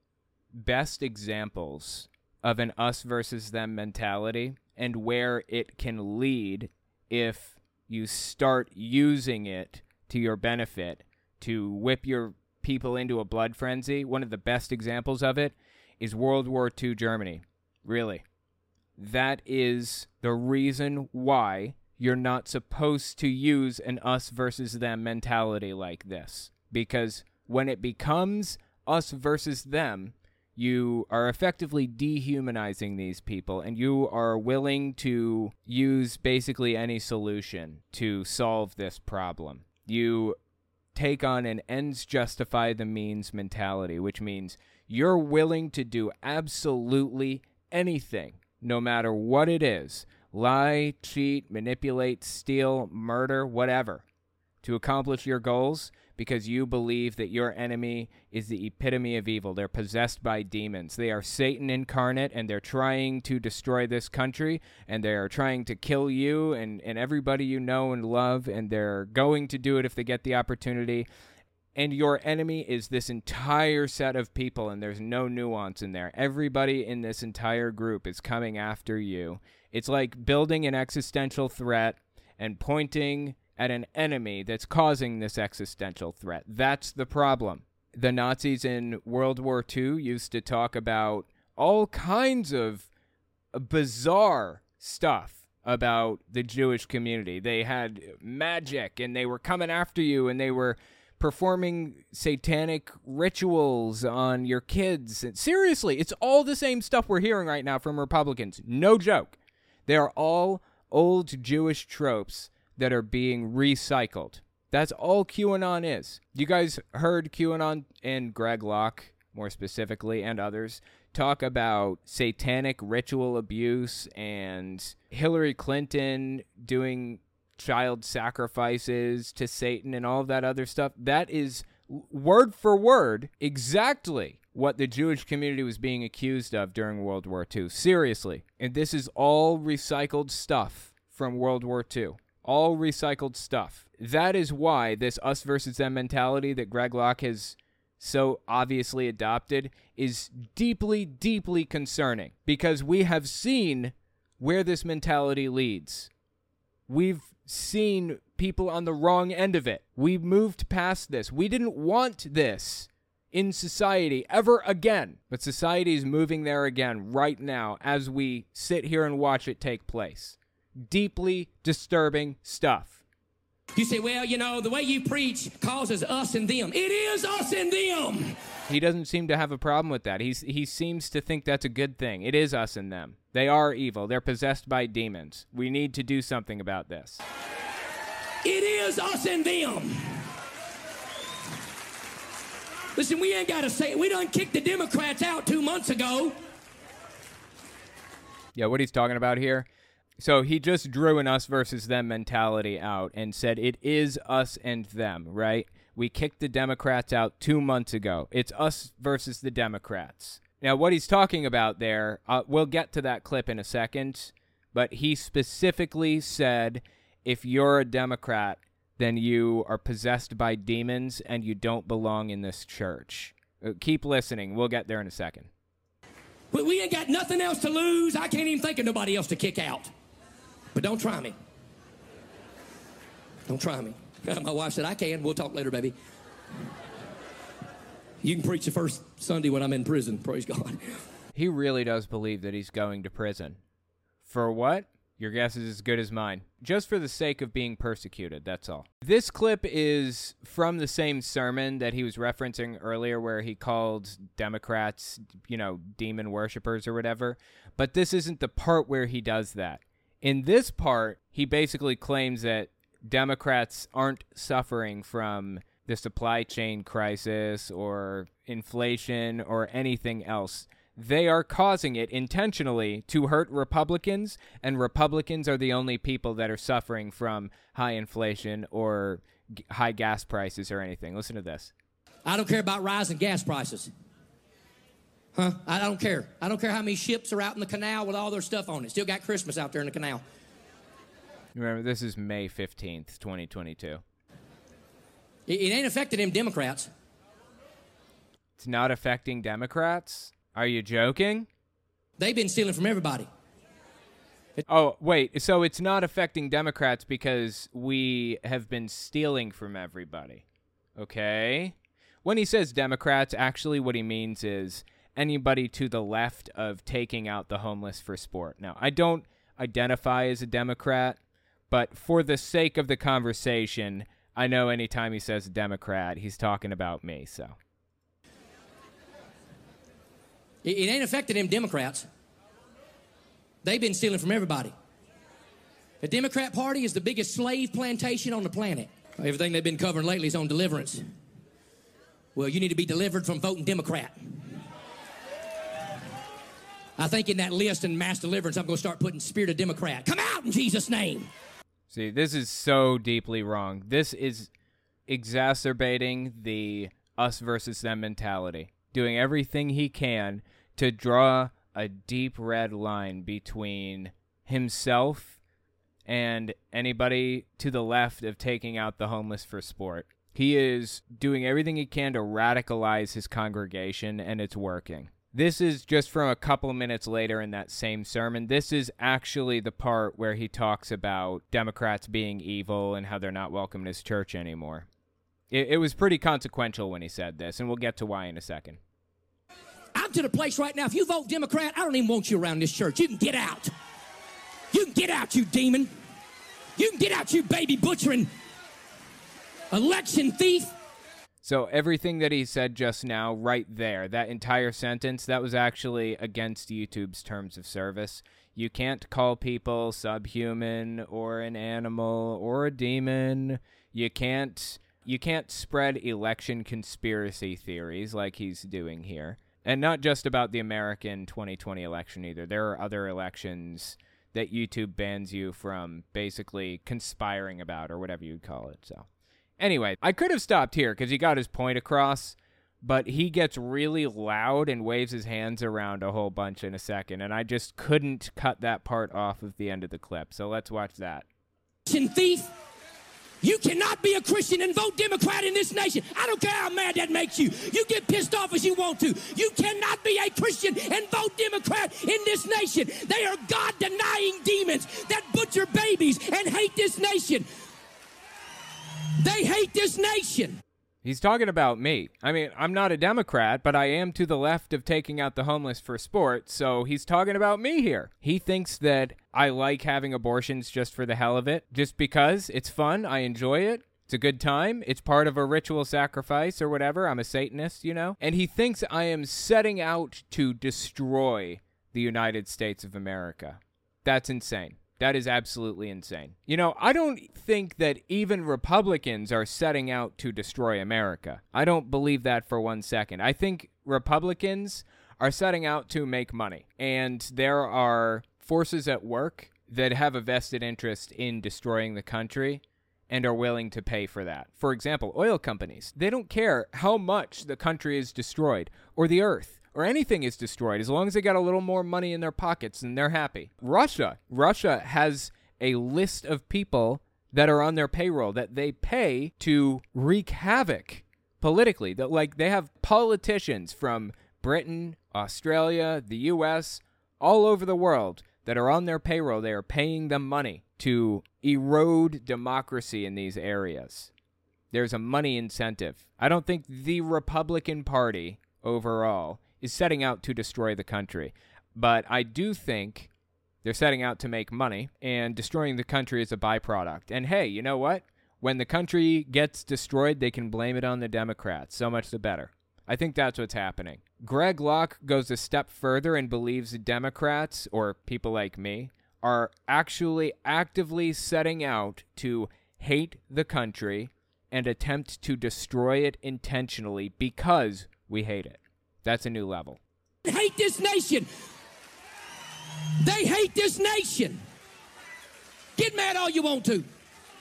best examples of an us versus them mentality and where it can lead if you start using it to your benefit to whip your people into a blood frenzy. One of the best examples of it is World War II Germany. Really. That is the reason why you're not supposed to use an us versus them mentality like this. Because when it becomes us versus them, you are effectively dehumanizing these people and you are willing to use basically any solution to solve this problem. You take on an ends justify the means mentality, which means you're willing to do absolutely anything, no matter what it is lie, cheat, manipulate, steal, murder, whatever to accomplish your goals because you believe that your enemy is the epitome of evil. They're possessed by demons. They are Satan incarnate and they're trying to destroy this country and they're trying to kill you and, and everybody you know and love, and they're going to do it if they get the opportunity. And your enemy is this entire set of people, and there's no nuance in there. Everybody in this entire group is coming after you. It's like building an existential threat and pointing at an enemy that's causing this existential threat. That's the problem. The Nazis in World War II used to talk about all kinds of bizarre stuff about the Jewish community. They had magic and they were coming after you and they were performing satanic rituals on your kids. Seriously, it's all the same stuff we're hearing right now from Republicans. No joke. They are all old Jewish tropes that are being recycled. That's all QAnon is. You guys heard QAnon and Greg Locke, more specifically, and others talk about satanic ritual abuse and Hillary Clinton doing child sacrifices to Satan and all of that other stuff. That is word for word exactly what the Jewish community was being accused of during World War II. Seriously. And this is all recycled stuff from World War II all recycled stuff. That is why this us versus them mentality that Greg Locke has so obviously adopted is deeply, deeply concerning because we have seen where this mentality leads. We've seen people on the wrong end of it. We moved past this. We didn't want this in society ever again. But society is moving there again right now as we sit here and watch it take place deeply disturbing stuff. You say, well, you know, the way you preach causes us and them. It is us and them. He doesn't seem to have a problem with that. He's he seems to think that's a good thing. It is us and them. They are evil. They're possessed by demons. We need to do something about this. It is us and them. Listen, we ain't got to say it. We done kicked the Democrats out two months ago. Yeah, what he's talking about here. So he just drew an us versus them mentality out and said it is us and them, right? We kicked the Democrats out two months ago. It's us versus the Democrats. Now, what he's talking about there, uh, we'll get to that clip in a second, but he specifically said if you're a Democrat, then you are possessed by demons and you don't belong in this church. Uh, keep listening. We'll get there in a second. We, we ain't got nothing else to lose. I can't even think of nobody else to kick out. But don't try me. Don't try me. [LAUGHS] My wife said, I can. We'll talk later, baby. You can preach the first Sunday when I'm in prison. Praise God. He really does believe that he's going to prison. For what? Your guess is as good as mine. Just for the sake of being persecuted, that's all. This clip is from the same sermon that he was referencing earlier, where he called Democrats, you know, demon worshippers or whatever. But this isn't the part where he does that. In this part, he basically claims that Democrats aren't suffering from the supply chain crisis or inflation or anything else. They are causing it intentionally to hurt Republicans, and Republicans are the only people that are suffering from high inflation or g- high gas prices or anything. Listen to this. I don't care about rising gas prices. Huh? I don't care. I don't care how many ships are out in the canal with all their stuff on it. Still got Christmas out there in the canal. Remember, this is May 15th, 2022. It, it ain't affecting them Democrats. It's not affecting Democrats? Are you joking? They've been stealing from everybody. Oh, wait. So it's not affecting Democrats because we have been stealing from everybody. Okay? When he says Democrats, actually what he means is anybody to the left of taking out the homeless for sport. Now, I don't identify as a Democrat, but for the sake of the conversation, I know anytime he says Democrat, he's talking about me, so. It, it ain't affected them Democrats. They've been stealing from everybody. The Democrat Party is the biggest slave plantation on the planet. Everything they've been covering lately is on deliverance. Well, you need to be delivered from voting Democrat. I think in that list in mass deliverance, I'm going to start putting Spirit of Democrat. Come out in Jesus' name. See, this is so deeply wrong. This is exacerbating the us versus them mentality, doing everything he can to draw a deep red line between himself and anybody to the left of taking out the homeless for sport. He is doing everything he can to radicalize his congregation, and it's working. This is just from a couple of minutes later in that same sermon. This is actually the part where he talks about Democrats being evil and how they're not welcome in his church anymore. It, it was pretty consequential when he said this, and we'll get to why in a second. I'm to the place right now. If you vote Democrat, I don't even want you around this church. You can get out. You can get out, you demon. You can get out, you baby butchering election thief. So everything that he said just now, right there, that entire sentence, that was actually against YouTube's terms of service. You can't call people subhuman or an animal or a demon. You can't you can't spread election conspiracy theories like he's doing here. And not just about the American 2020 election either. There are other elections that YouTube bans you from basically conspiring about or whatever you'd call it. So Anyway, I could have stopped here because he got his point across, but he gets really loud and waves his hands around a whole bunch in a second, and I just couldn't cut that part off of the end of the clip. So let's watch that. Thief. You cannot be a Christian and vote Democrat in this nation. I don't care how mad that makes you. You get pissed off as you want to. You cannot be a Christian and vote Democrat in this nation. They are God denying demons that butcher babies and hate this nation. They hate this nation. He's talking about me. I mean, I'm not a Democrat, but I am to the left of taking out the homeless for sport, so he's talking about me here. He thinks that I like having abortions just for the hell of it, just because it's fun, I enjoy it. It's a good time. It's part of a ritual sacrifice or whatever. I'm a Satanist, you know? And he thinks I am setting out to destroy the United States of America. That's insane. That is absolutely insane. You know, I don't think that even Republicans are setting out to destroy America. I don't believe that for one second. I think Republicans are setting out to make money. And there are forces at work that have a vested interest in destroying the country and are willing to pay for that. For example, oil companies. They don't care how much the country is destroyed or the earth or anything is destroyed as long as they got a little more money in their pockets and they're happy. Russia, Russia has a list of people that are on their payroll that they pay to wreak havoc politically. That like they have politicians from Britain, Australia, the US, all over the world that are on their payroll. They are paying them money to erode democracy in these areas. There's a money incentive. I don't think the Republican Party overall is setting out to destroy the country. But I do think they're setting out to make money, and destroying the country is a byproduct. And hey, you know what? When the country gets destroyed, they can blame it on the Democrats. So much the better. I think that's what's happening. Greg Locke goes a step further and believes Democrats, or people like me, are actually actively setting out to hate the country and attempt to destroy it intentionally because we hate it. That's a new level. Hate this nation. They hate this nation. Get mad all you want to.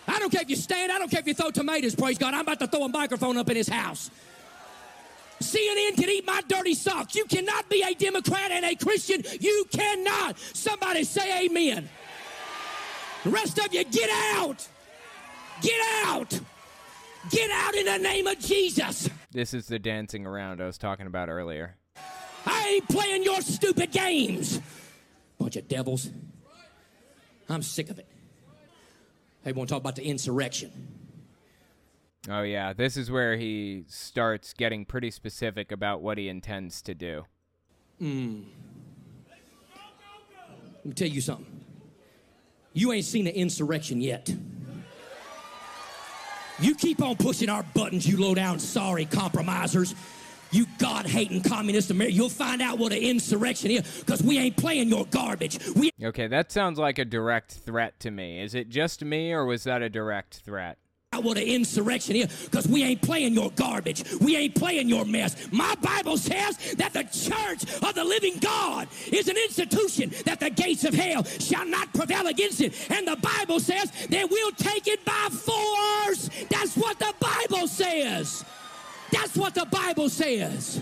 I don't care if you stand, I don't care if you throw tomatoes, praise God. I'm about to throw a microphone up in his house. CNN can eat my dirty socks. You cannot be a Democrat and a Christian. You cannot. Somebody say amen. The rest of you, get out. Get out. Get out in the name of Jesus. This is the dancing around I was talking about earlier. I ain't playing your stupid games. Bunch of devils. I'm sick of it. Hey, want to talk about the insurrection? Oh, yeah. This is where he starts getting pretty specific about what he intends to do. Hmm. Let me tell you something. You ain't seen the insurrection yet. You keep on pushing our buttons, you low down, sorry compromisers. You God hating communist America. You'll find out what an insurrection is because we ain't playing your garbage. We Okay, that sounds like a direct threat to me. Is it just me or was that a direct threat? What an insurrection is because we ain't playing your garbage. We ain't playing your mess. My Bible says that the church of the living God is an institution that the gates of hell shall not prevail against it. And the Bible says that we'll take it by force. That's what the Bible says. That's what the Bible says.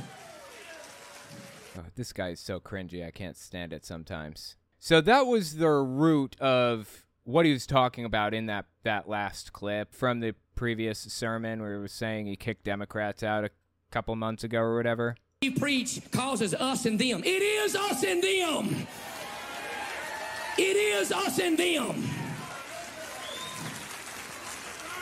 Oh, this guy is so cringy. I can't stand it sometimes. So that was the root of what he was talking about in that that last clip from the previous sermon where he was saying he kicked Democrats out a couple months ago or whatever. You preach causes us and them. It is us and them. It is us and them.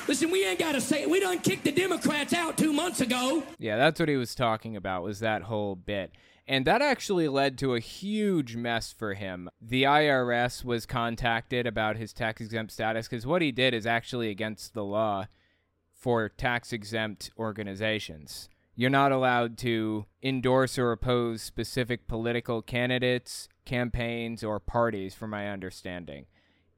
Listen, we ain't got to say it. We done kicked the Democrats out two months ago. Yeah, that's what he was talking about, was that whole bit. And that actually led to a huge mess for him. The IRS was contacted about his tax exempt status because what he did is actually against the law for tax exempt organizations. You're not allowed to endorse or oppose specific political candidates, campaigns, or parties, from my understanding,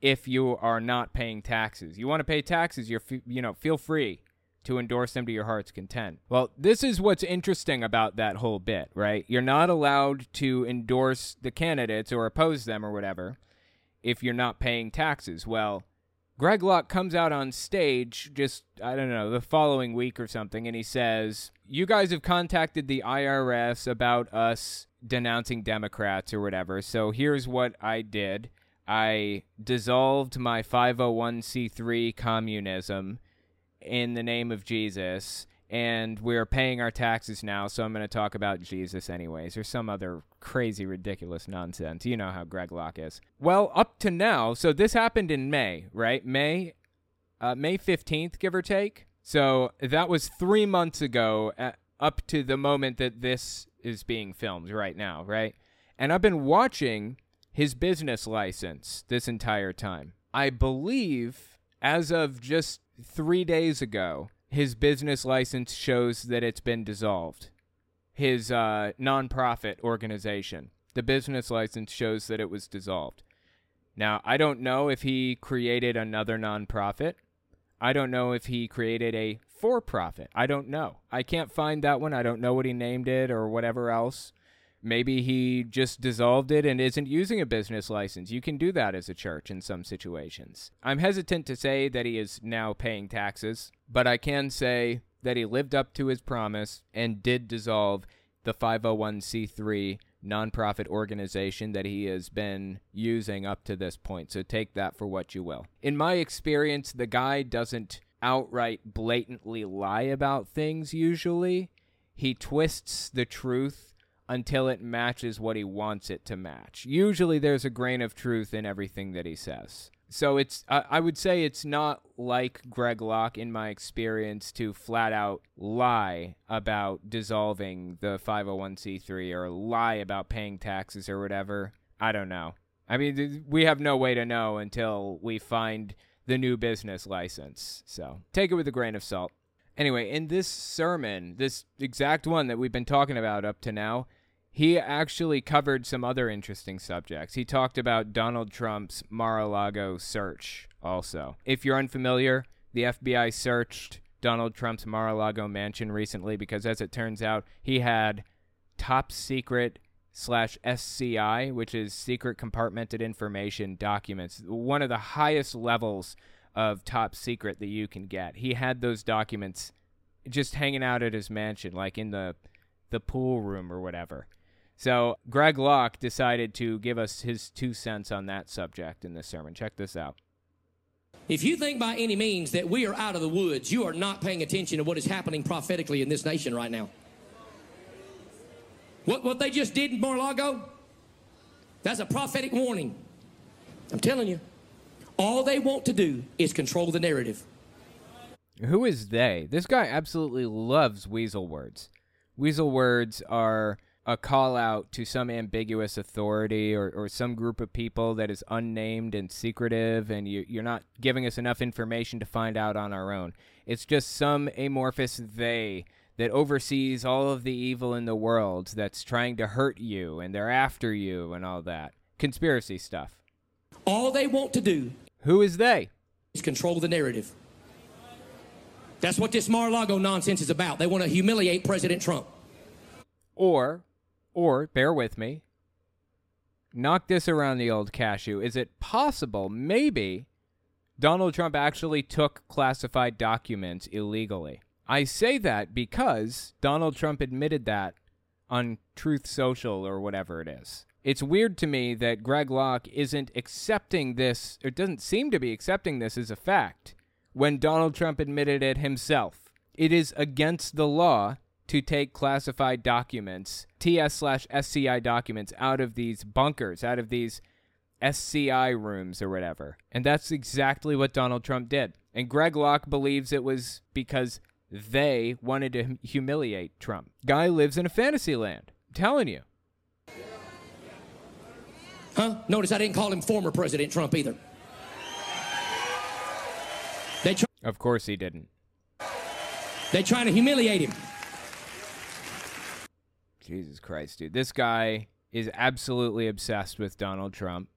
if you are not paying taxes. You want to pay taxes, you're, you know, feel free to endorse them to your heart's content. Well, this is what's interesting about that whole bit, right? You're not allowed to endorse the candidates or oppose them or whatever if you're not paying taxes. Well, Greg Locke comes out on stage just, I don't know, the following week or something, and he says, You guys have contacted the IRS about us denouncing Democrats or whatever. So here's what I did I dissolved my 501c3 communism in the name of Jesus and we're paying our taxes now, so I'm going to talk about Jesus anyways, or some other crazy, ridiculous nonsense. You know how Greg Locke is. Well, up to now, so this happened in May, right? May, uh, May 15th, give or take. So that was three months ago, at, up to the moment that this is being filmed right now, right? And I've been watching his business license this entire time. I believe as of just three days ago, his business license shows that it's been dissolved. His uh, nonprofit organization, the business license shows that it was dissolved. Now, I don't know if he created another nonprofit. I don't know if he created a for profit. I don't know. I can't find that one. I don't know what he named it or whatever else. Maybe he just dissolved it and isn't using a business license. You can do that as a church in some situations. I'm hesitant to say that he is now paying taxes, but I can say that he lived up to his promise and did dissolve the 501c3 nonprofit organization that he has been using up to this point. So take that for what you will. In my experience, the guy doesn't outright blatantly lie about things usually. He twists the truth until it matches what he wants it to match. Usually there's a grain of truth in everything that he says. So it's I, I would say it's not like Greg Locke in my experience to flat out lie about dissolving the 501c3 or lie about paying taxes or whatever. I don't know. I mean, we have no way to know until we find the new business license. So take it with a grain of salt. Anyway, in this sermon, this exact one that we've been talking about up to now, he actually covered some other interesting subjects. He talked about Donald Trump's Mar a Lago search also. If you're unfamiliar, the FBI searched Donald Trump's Mar a Lago mansion recently because, as it turns out, he had top secret slash SCI, which is secret compartmented information documents, one of the highest levels of top secret that you can get. He had those documents just hanging out at his mansion, like in the the pool room or whatever. So Greg Locke decided to give us his two cents on that subject in this sermon. Check this out. If you think by any means that we are out of the woods, you are not paying attention to what is happening prophetically in this nation right now. What, what they just did in Mar-a-Lago, that's a prophetic warning. I'm telling you, all they want to do is control the narrative. Who is they? This guy absolutely loves weasel words. Weasel words are a call out to some ambiguous authority or, or some group of people that is unnamed and secretive, and you, you're not giving us enough information to find out on our own. It's just some amorphous they that oversees all of the evil in the world that's trying to hurt you and they're after you and all that. Conspiracy stuff. All they want to do Who is they? is control the narrative. That's what this Mar-a-Lago nonsense is about. They want to humiliate President Trump. Or, or, bear with me, knock this around the old cashew. Is it possible, maybe, Donald Trump actually took classified documents illegally? I say that because Donald Trump admitted that on Truth Social or whatever it is. It's weird to me that Greg Locke isn't accepting this, or doesn't seem to be accepting this as a fact, when Donald Trump admitted it himself. It is against the law to take classified documents, TS slash SCI documents, out of these bunkers, out of these SCI rooms or whatever. And that's exactly what Donald Trump did. And Greg Locke believes it was because they wanted to hum- humiliate Trump. Guy lives in a fantasy land. I'm telling you. Huh? Notice I didn't call him former President Trump either. They try, Of course he didn't. They're trying to humiliate him. Jesus Christ, dude. This guy is absolutely obsessed with Donald Trump,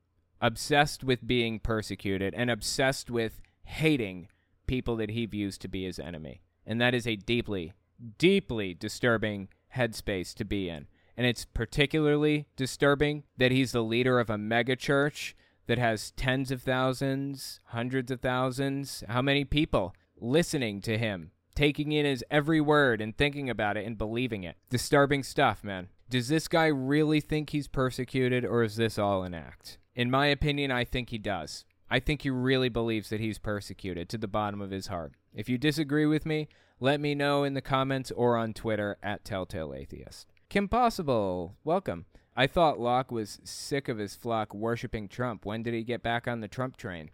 obsessed with being persecuted, and obsessed with hating people that he views to be his enemy. And that is a deeply, deeply disturbing headspace to be in. And it's particularly disturbing that he's the leader of a megachurch that has tens of thousands, hundreds of thousands, how many people listening to him, taking in his every word and thinking about it and believing it. Disturbing stuff, man. Does this guy really think he's persecuted or is this all an act? In my opinion, I think he does. I think he really believes that he's persecuted to the bottom of his heart. If you disagree with me, let me know in the comments or on Twitter at Telltale Atheist. Kim Possible, welcome. I thought Locke was sick of his flock worshiping Trump. When did he get back on the Trump train?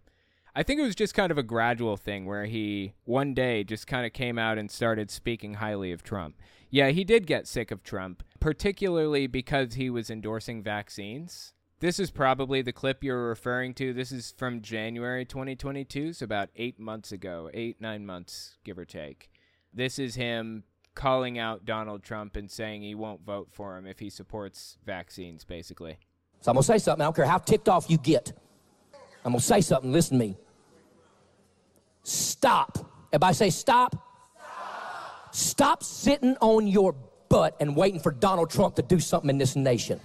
I think it was just kind of a gradual thing where he one day just kind of came out and started speaking highly of Trump. Yeah, he did get sick of Trump, particularly because he was endorsing vaccines. This is probably the clip you're referring to. This is from January 2022, so about eight months ago, eight, nine months, give or take. This is him calling out Donald Trump and saying he won't vote for him if he supports vaccines, basically. So I'm going to say something. I don't care how ticked off you get. I'm going to say something. Listen to me. Stop. Everybody say stop. Stop. Stop sitting on your butt and waiting for Donald Trump to do something in this nation.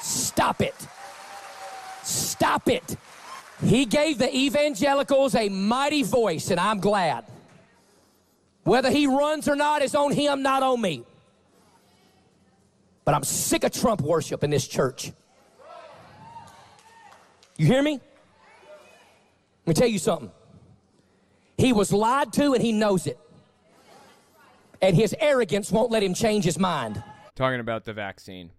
Stop it. Stop it. He gave the evangelicals a mighty voice, and I'm glad. Whether he runs or not is on him, not on me. But I'm sick of Trump worship in this church. You hear me? Let me tell you something. He was lied to and he knows it. And his arrogance won't let him change his mind. Talking about the vaccine.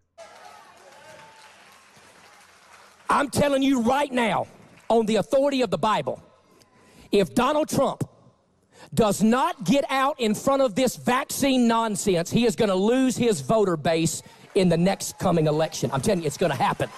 I'm telling you right now, on the authority of the Bible, if Donald Trump does not get out in front of this vaccine nonsense, he is going to lose his voter base in the next coming election. I'm telling you, it's going to happen.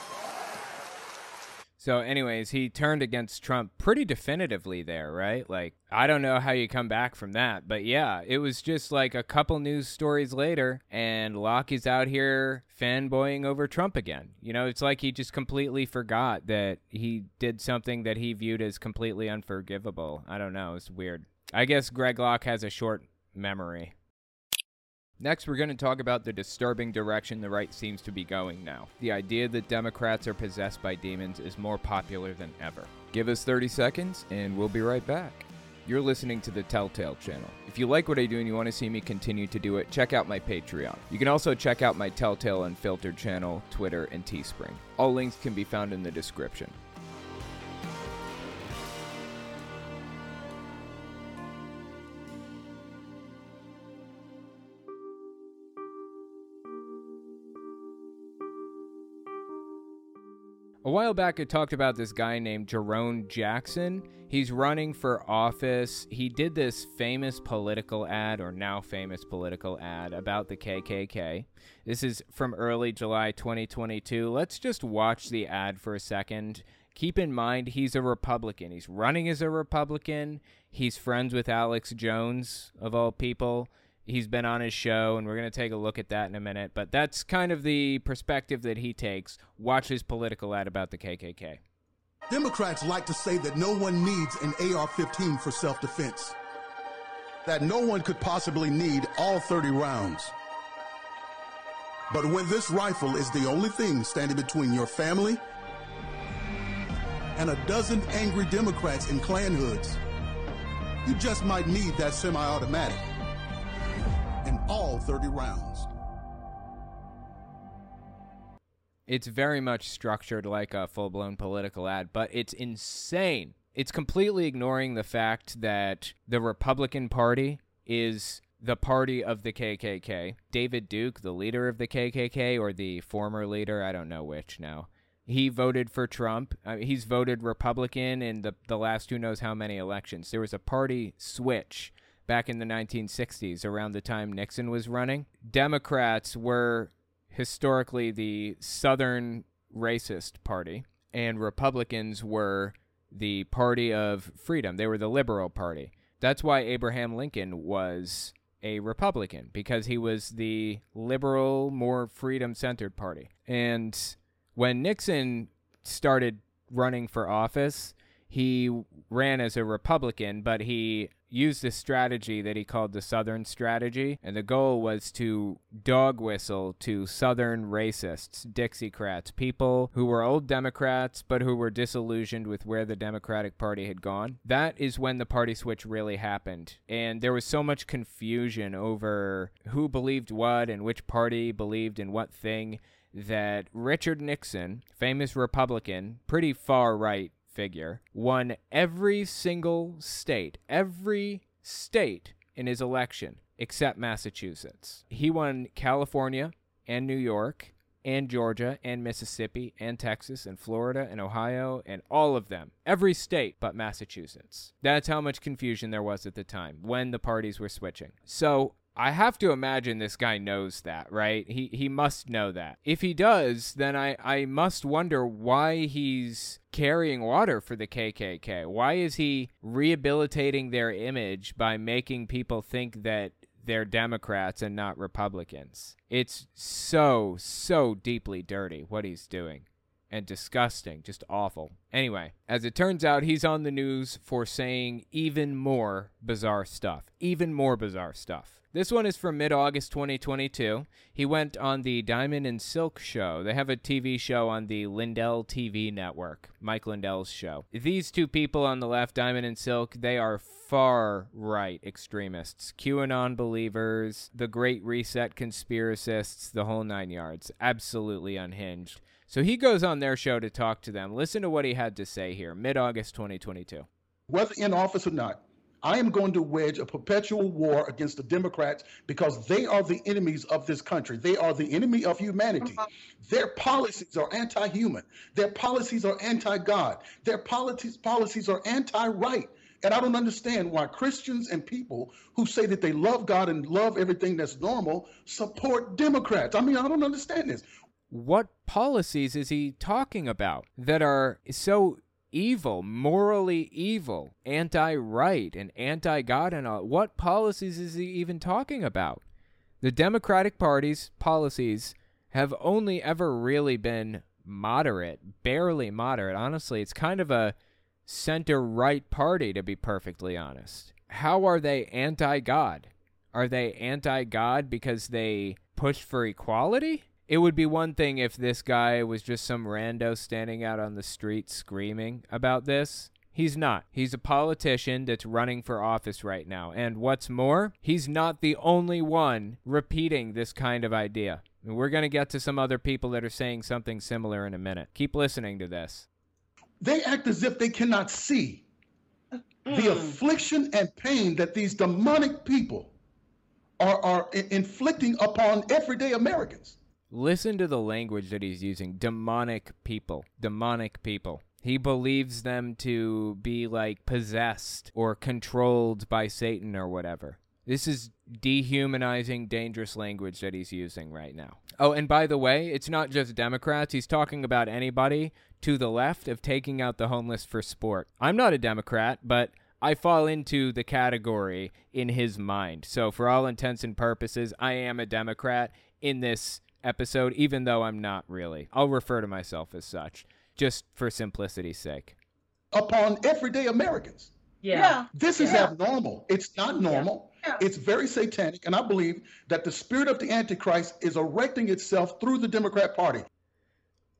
So, anyways, he turned against Trump pretty definitively there, right? Like, I don't know how you come back from that, but yeah, it was just like a couple news stories later, and Locke is out here fanboying over Trump again. You know, it's like he just completely forgot that he did something that he viewed as completely unforgivable. I don't know. It's weird. I guess Greg Locke has a short memory. Next, we're going to talk about the disturbing direction the right seems to be going now. The idea that Democrats are possessed by demons is more popular than ever. Give us 30 seconds, and we'll be right back. You're listening to the Telltale channel. If you like what I do and you want to see me continue to do it, check out my Patreon. You can also check out my Telltale Unfiltered channel, Twitter, and Teespring. All links can be found in the description. A while back, I talked about this guy named Jerome Jackson. He's running for office. He did this famous political ad, or now famous political ad, about the KKK. This is from early July 2022. Let's just watch the ad for a second. Keep in mind, he's a Republican. He's running as a Republican. He's friends with Alex Jones, of all people he's been on his show, and we're going to take a look at that in a minute. But that's kind of the perspective that he takes. Watch his political ad about the KKK. Democrats like to say that no one needs an AR 15 for self defense, that no one could possibly need all 30 rounds. But when this rifle is the only thing standing between your family and a dozen angry Democrats in Klan hoods, you just might need that semi automatic and all 30 rounds. It's very much structured like a full blown political ad, but it's insane. It's completely ignoring the fact that the Republican Party is the party of the KKK. David Duke, the leader of the KKK, or the former leader, I don't know which now. He voted for Trump. Uh, he's voted Republican in the, the last who knows how many elections. There was a party switch back in the 1960s, around the time Nixon was running. Democrats were historically the Southern racist party, and Republicans were the party of freedom. They were the liberal party. That's why Abraham Lincoln was a Republican, because he was the liberal, more freedom centered party. And when Nixon started running for office, he ran as a Republican, but he used this strategy that he called the Southern strategy. And the goal was to dog whistle to Southern racists, Dixiecrats, people who were old Democrats but who were disillusioned with where the Democratic Party had gone. That is when the party switch really happened. And there was so much confusion over who believed what and which party believed in what thing that Richard Nixon, famous Republican, pretty far right figure, won every single state, every state in his election except Massachusetts. He won California and New York, and Georgia and Mississippi and Texas and Florida and Ohio and all of them. Every state but Massachusetts. That's how much confusion there was at the time when the parties were switching. So I have to imagine this guy knows that, right? He he must know that. If he does, then I, I must wonder why he's carrying water for the KKK. Why is he rehabilitating their image by making people think that they're Democrats and not Republicans? It's so, so deeply dirty what he's doing and disgusting, just awful. Anyway, as it turns out, he's on the news for saying even more bizarre stuff. Even more bizarre stuff. This one is from mid August 2022. He went on the Diamond and Silk show. They have a TV show on the Lindell TV network, Mike Lindell's show. These two people on the left, Diamond and Silk, they are far right extremists, QAnon believers, the Great Reset conspiracists, the whole nine yards. Absolutely unhinged. So he goes on their show to talk to them. Listen to what he had to say here, mid August 2022. Whether in office or not, I am going to wedge a perpetual war against the Democrats because they are the enemies of this country. They are the enemy of humanity. Uh-huh. Their policies are anti human. Their policies are anti God. Their policies, policies are anti right. And I don't understand why Christians and people who say that they love God and love everything that's normal support Democrats. I mean, I don't understand this. What policies is he talking about that are so evil, morally evil, anti right, and anti God, and all. What policies is he even talking about? The Democratic Party's policies have only ever really been moderate, barely moderate. Honestly, it's kind of a center right party, to be perfectly honest. How are they anti God? Are they anti God because they push for equality? It would be one thing if this guy was just some rando standing out on the street screaming about this. He's not. He's a politician that's running for office right now. And what's more, he's not the only one repeating this kind of idea. And we're going to get to some other people that are saying something similar in a minute. Keep listening to this. They act as if they cannot see the mm. affliction and pain that these demonic people are, are inflicting upon everyday Americans. Listen to the language that he's using demonic people. Demonic people. He believes them to be like possessed or controlled by Satan or whatever. This is dehumanizing, dangerous language that he's using right now. Oh, and by the way, it's not just Democrats. He's talking about anybody to the left of taking out the homeless for sport. I'm not a Democrat, but I fall into the category in his mind. So, for all intents and purposes, I am a Democrat in this episode, even though I'm not really. I'll refer to myself as such, just for simplicity's sake. Upon everyday Americans. Yeah. This is Yeah. abnormal. It's not normal. Yeah. It's very satanic. And I believe that the spirit of the Antichrist is erecting itself through the Democrat Party.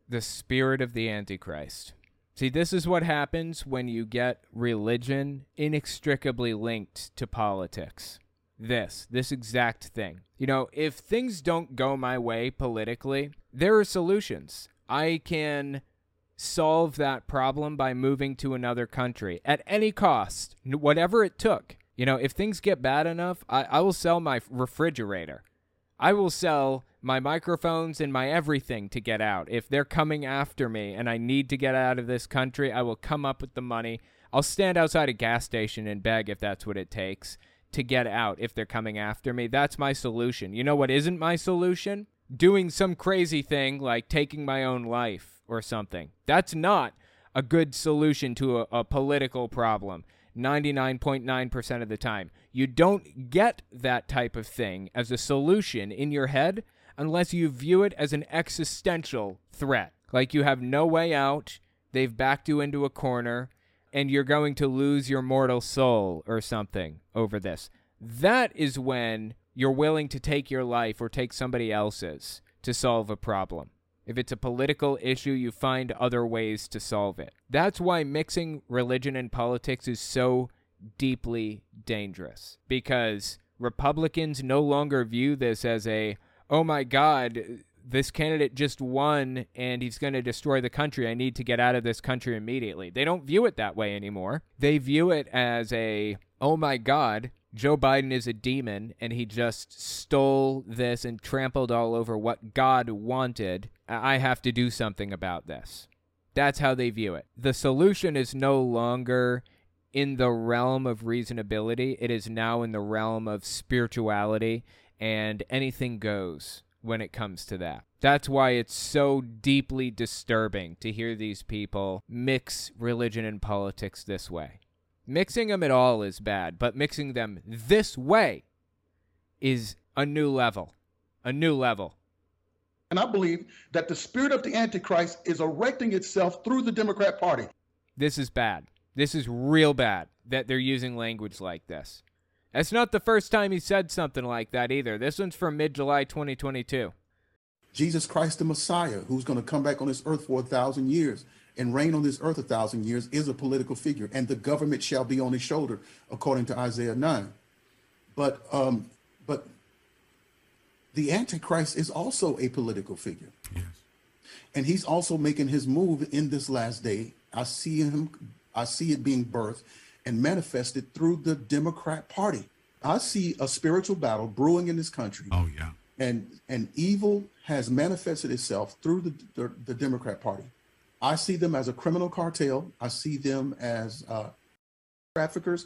The spirit of the Antichrist. See, this is what happens when you get religion inextricably linked to politics. This, this exact thing. You know, if things don't go my way politically, there are solutions. I can solve that problem by moving to another country at any cost, whatever it took. You know, if things get bad enough, I, I will sell my refrigerator. I will sell my microphones and my everything to get out. If they're coming after me and I need to get out of this country, I will come up with the money. I'll stand outside a gas station and beg if that's what it takes to get out if they're coming after me. That's my solution. You know what isn't my solution? Doing some crazy thing like taking my own life or something. That's not a good solution to a, a political problem. 99.9% of the time. You don't get that type of thing as a solution in your head unless you view it as an existential threat. Like you have no way out, they've backed you into a corner, and you're going to lose your mortal soul or something over this. That is when you're willing to take your life or take somebody else's to solve a problem. If it's a political issue, you find other ways to solve it. That's why mixing religion and politics is so deeply dangerous because Republicans no longer view this as a, oh my God, this candidate just won and he's going to destroy the country. I need to get out of this country immediately. They don't view it that way anymore. They view it as a, oh my God, Joe Biden is a demon and he just stole this and trampled all over what God wanted. I have to do something about this. That's how they view it. The solution is no longer in the realm of reasonability, it is now in the realm of spirituality, and anything goes when it comes to that. That's why it's so deeply disturbing to hear these people mix religion and politics this way. Mixing them at all is bad, but mixing them this way is a new level. A new level. And I believe that the spirit of the Antichrist is erecting itself through the Democrat Party. This is bad. This is real bad that they're using language like this. That's not the first time he said something like that either. This one's from mid July 2022. Jesus Christ, the Messiah, who's going to come back on this earth for a thousand years and reign on this earth a thousand years, is a political figure, and the government shall be on his shoulder, according to Isaiah 9. But um, but the Antichrist is also a political figure. Yes. And he's also making his move in this last day. I see him, I see it being birthed and manifested through the Democrat Party. I see a spiritual battle brewing in this country. Oh yeah. And and evil has manifested itself through the, the, the Democrat Party. I see them as a criminal cartel. I see them as uh, traffickers,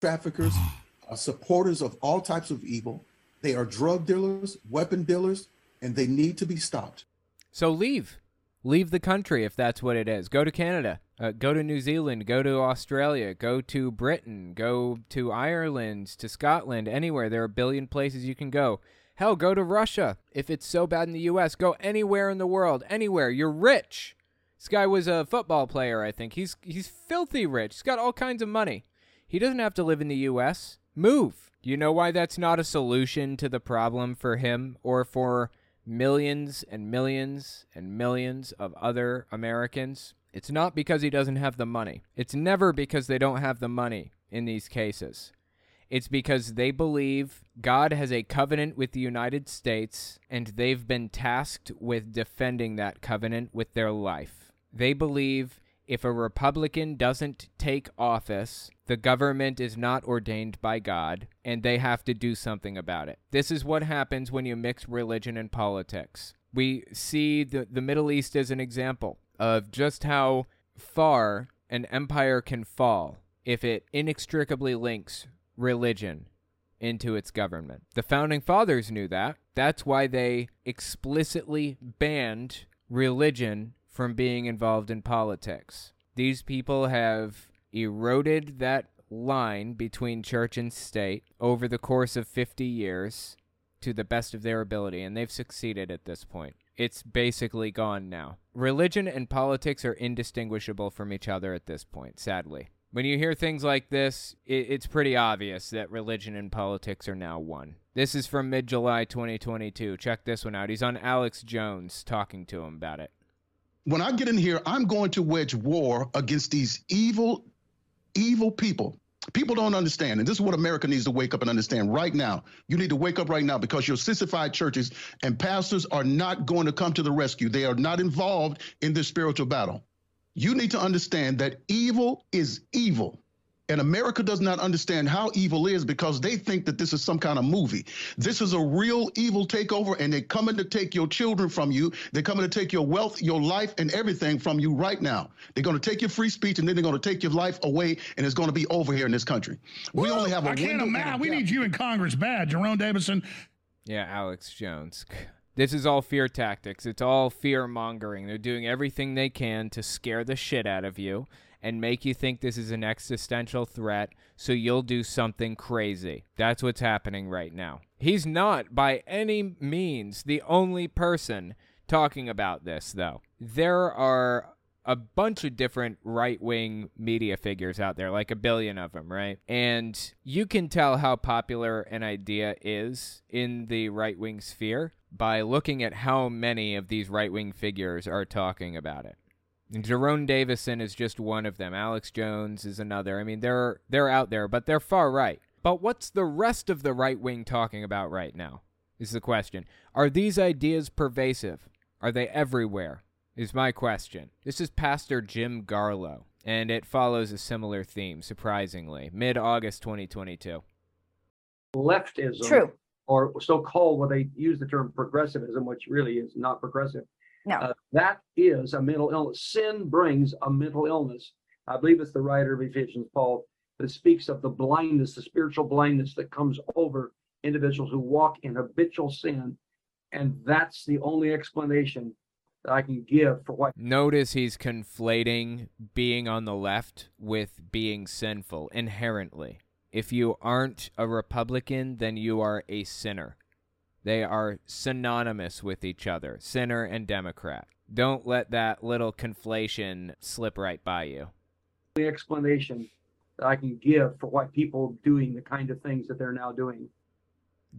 traffickers, [SIGHS] uh, supporters of all types of evil. They are drug dealers, weapon dealers, and they need to be stopped. So leave. Leave the country if that's what it is. Go to Canada. Uh, go to New Zealand. Go to Australia. Go to Britain. Go to Ireland, to Scotland, anywhere. There are a billion places you can go. Hell, go to Russia. If it's so bad in the U.S., go anywhere in the world. Anywhere. You're rich. This guy was a football player, I think. He's he's filthy rich. He's got all kinds of money. He doesn't have to live in the U.S. Move. You know why that's not a solution to the problem for him or for millions and millions and millions of other Americans? It's not because he doesn't have the money. It's never because they don't have the money in these cases. It's because they believe God has a covenant with the United States and they've been tasked with defending that covenant with their life. They believe if a Republican doesn't take office, the government is not ordained by God, and they have to do something about it. This is what happens when you mix religion and politics. We see the, the Middle East as an example of just how far an empire can fall if it inextricably links religion into its government. The founding fathers knew that. That's why they explicitly banned religion from being involved in politics. These people have eroded that line between church and state over the course of 50 years to the best of their ability, and they've succeeded at this point. It's basically gone now. Religion and politics are indistinguishable from each other at this point, sadly. When you hear things like this, it's pretty obvious that religion and politics are now one. This is from mid July 2022. Check this one out. He's on Alex Jones talking to him about it. When I get in here, I'm going to wage war against these evil, evil people. People don't understand. And this is what America needs to wake up and understand right now. You need to wake up right now because your sissified churches and pastors are not going to come to the rescue. They are not involved in this spiritual battle. You need to understand that evil is evil. And America does not understand how evil is because they think that this is some kind of movie. This is a real evil takeover, and they're coming to take your children from you. They're coming to take your wealth, your life, and everything from you right now. They're going to take your free speech, and then they're going to take your life away, and it's going to be over here in this country. We only have a I can't window and a imagine. We need you in Congress bad, Jerome Davison. Yeah, Alex Jones. This is all fear tactics. It's all fear mongering. They're doing everything they can to scare the shit out of you and make you think this is an existential threat so you'll do something crazy. That's what's happening right now. He's not, by any means, the only person talking about this, though. There are a bunch of different right wing media figures out there, like a billion of them, right? And you can tell how popular an idea is in the right wing sphere by looking at how many of these right wing figures are talking about it. And Jerome Davison is just one of them. Alex Jones is another. I mean, they're they're out there, but they're far right. But what's the rest of the right wing talking about right now? Is the question. Are these ideas pervasive? Are they everywhere? Is my question. This is Pastor Jim Garlow, and it follows a similar theme, surprisingly. Mid August 2022. leftism. True. Or so-called, what they use the term progressivism, which really is not progressive. No. Uh, that is a mental illness. Sin brings a mental illness. I believe it's the writer of Ephesians, Paul, that speaks of the blindness, the spiritual blindness that comes over individuals who walk in habitual sin. And that's the only explanation that I can give for what. Notice he's conflating being on the left with being sinful inherently. If you aren't a Republican, then you are a sinner. They are synonymous with each other, sinner and Democrat. Don't let that little conflation slip right by you. The explanation that I can give for why people doing the kind of things that they're now doing.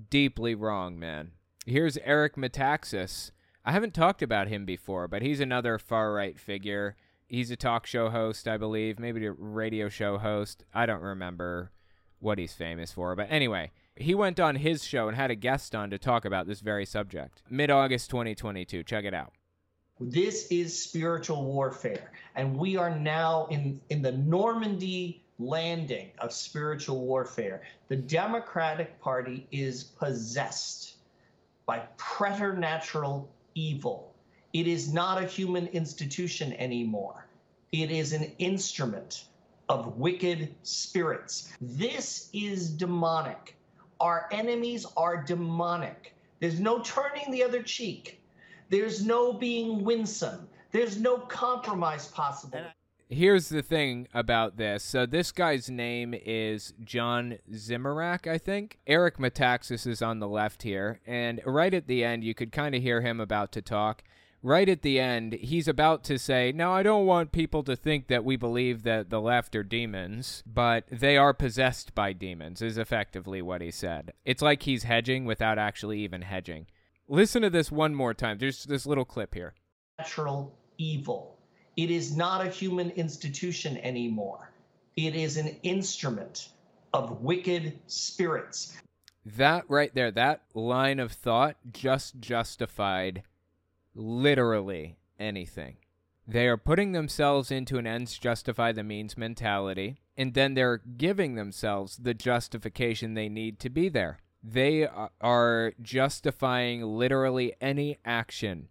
Deeply wrong, man. Here's Eric Metaxas. I haven't talked about him before, but he's another far right figure. He's a talk show host, I believe, maybe a radio show host. I don't remember what he's famous for, but anyway, he went on his show and had a guest on to talk about this very subject. Mid August 2022. Check it out. This is spiritual warfare, and we are now in, in the Normandy landing of spiritual warfare. The Democratic Party is possessed by preternatural evil. It is not a human institution anymore, it is an instrument of wicked spirits. This is demonic. Our enemies are demonic. There's no turning the other cheek. There's no being winsome. There's no compromise possible. Here's the thing about this. So this guy's name is John Zmirak, I think. Eric Metaxas is on the left here, and right at the end you could kind of hear him about to talk. Right at the end, he's about to say, "Now I don't want people to think that we believe that the left are demons, but they are possessed by demons." Is effectively what he said. It's like he's hedging without actually even hedging. Listen to this one more time. There's this little clip here. Natural evil. It is not a human institution anymore. It is an instrument of wicked spirits. That right there, that line of thought just justified literally anything. They are putting themselves into an ends justify the means mentality, and then they're giving themselves the justification they need to be there. They are justifying literally any action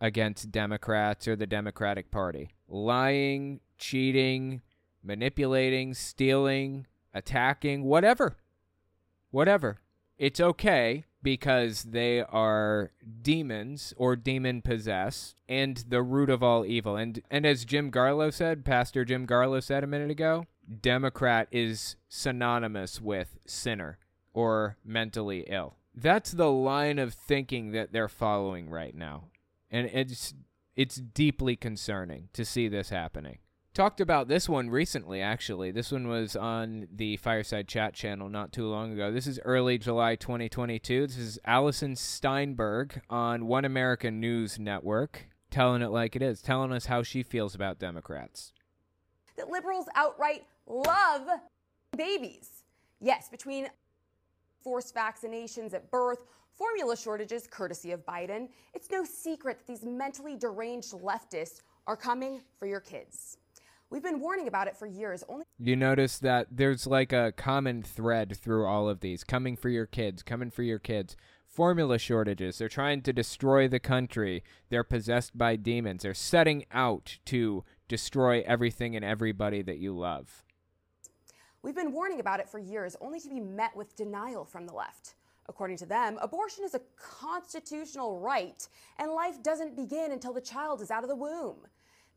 against Democrats or the Democratic Party. Lying, cheating, manipulating, stealing, attacking, whatever. Whatever. It's okay because they are demons or demon possessed and the root of all evil. And and as Jim Garlow said, Pastor Jim Garlow said a minute ago, Democrat is synonymous with sinner or mentally ill. That's the line of thinking that they're following right now. And it's it's deeply concerning to see this happening. Talked about this one recently, actually. This one was on the Fireside Chat channel not too long ago. This is early July 2022. This is Allison Steinberg on One American News Network telling it like it is, telling us how she feels about Democrats. That liberals outright love babies. Yes, between forced vaccinations at birth, formula shortages courtesy of Biden, it's no secret that these mentally deranged leftists are coming for your kids. We've been warning about it for years. Only You notice that there's like a common thread through all of these coming for your kids, coming for your kids. Formula shortages. They're trying to destroy the country. They're possessed by demons. They're setting out to destroy everything and everybody that you love. We've been warning about it for years, only to be met with denial from the left. According to them, abortion is a constitutional right, and life doesn't begin until the child is out of the womb.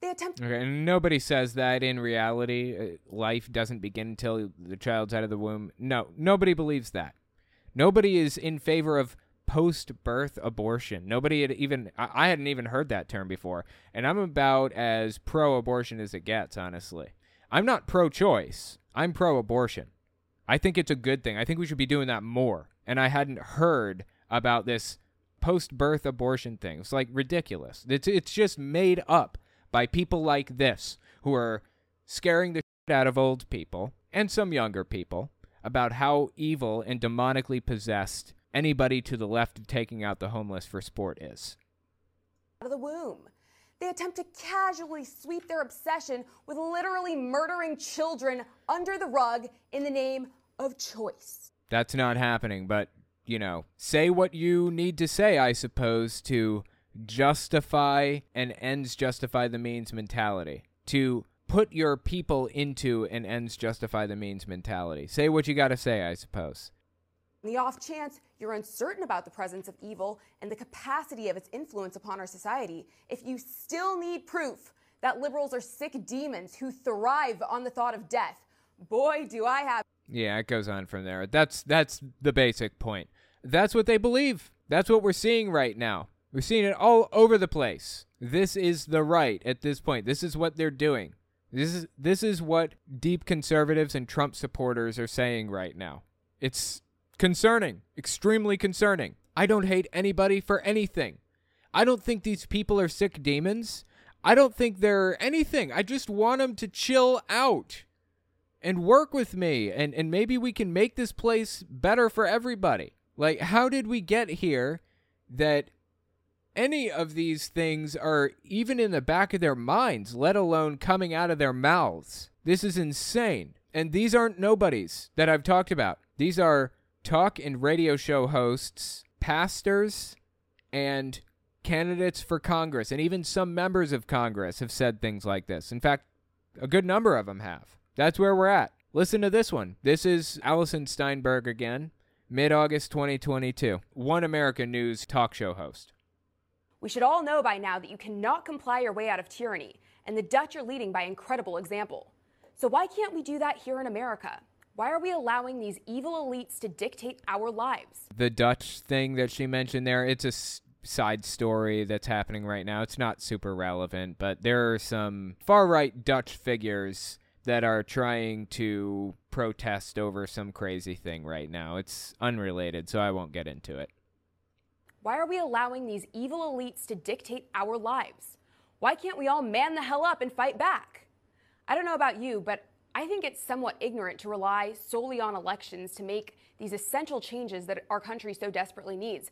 They attempt. Okay, and nobody says that in reality. Uh, life doesn't begin until the child's out of the womb. No, nobody believes that. Nobody is in favor of post-birth abortion. Nobody had even I, hadn't even heard that term before, and I'm about as pro-abortion as it gets, honestly. I'm not pro-choice. I'm pro-abortion. I think it's a good thing. I think we should be doing that more. And I hadn't heard about this post-birth abortion thing. It's like ridiculous. It's it's just made up by people like this who are scaring the shit out of old people and some younger people about how evil and demonically possessed anybody to the left of taking out the homeless for sport is. Out of the womb. They attempt to casually sweep their obsession with literally murdering children under the rug in the name of choice. That's not happening, but, you know, say what you need to say, I suppose, to justify an ends justify the means mentality. To put your people into an ends justify the means mentality. Say what you got to say, I suppose. In the off chance you're uncertain about the presence of evil and the capacity of its influence upon our society, if you still need proof that liberals are sick demons who thrive on the thought of death, boy, do I have. Yeah, it goes on from there. That's that's the basic point. That's what they believe. That's what we're seeing right now. We're seen it all over the place. This is the right at this point. This is what they're doing. This is this is what deep conservatives and Trump supporters are saying right now. It's concerning, extremely concerning. I don't hate anybody for anything. I don't think these people are sick demons. I don't think they're anything. I just want them to chill out and work with me and and maybe we can make this place better for everybody. Like how did we get here that any of these things are even in the back of their minds, let alone coming out of their mouths? This is insane. And these aren't nobodies that I've talked about. These are talk and radio show hosts, pastors, and candidates for Congress, and even some members of Congress have said things like this. In fact, a good number of them have. That's where we're at. Listen to this one. This is Allison Steinberg again, mid August 2022, One American News talk show host. We should all know by now that you cannot comply your way out of tyranny, and the Dutch are leading by incredible example. So why can't we do that here in America? Why are we allowing these evil elites to dictate our lives? The Dutch thing that she mentioned there, it's a s- side story that's happening right now. It's not super relevant, but there are some far right Dutch figures that are trying to protest over some crazy thing right now. It's unrelated, so I won't get into it. Why are we allowing these evil elites to dictate our lives? Why can't we all man the hell up and fight back? I don't know about you, but I think it's somewhat ignorant to rely solely on elections to make these essential changes that our country so desperately needs.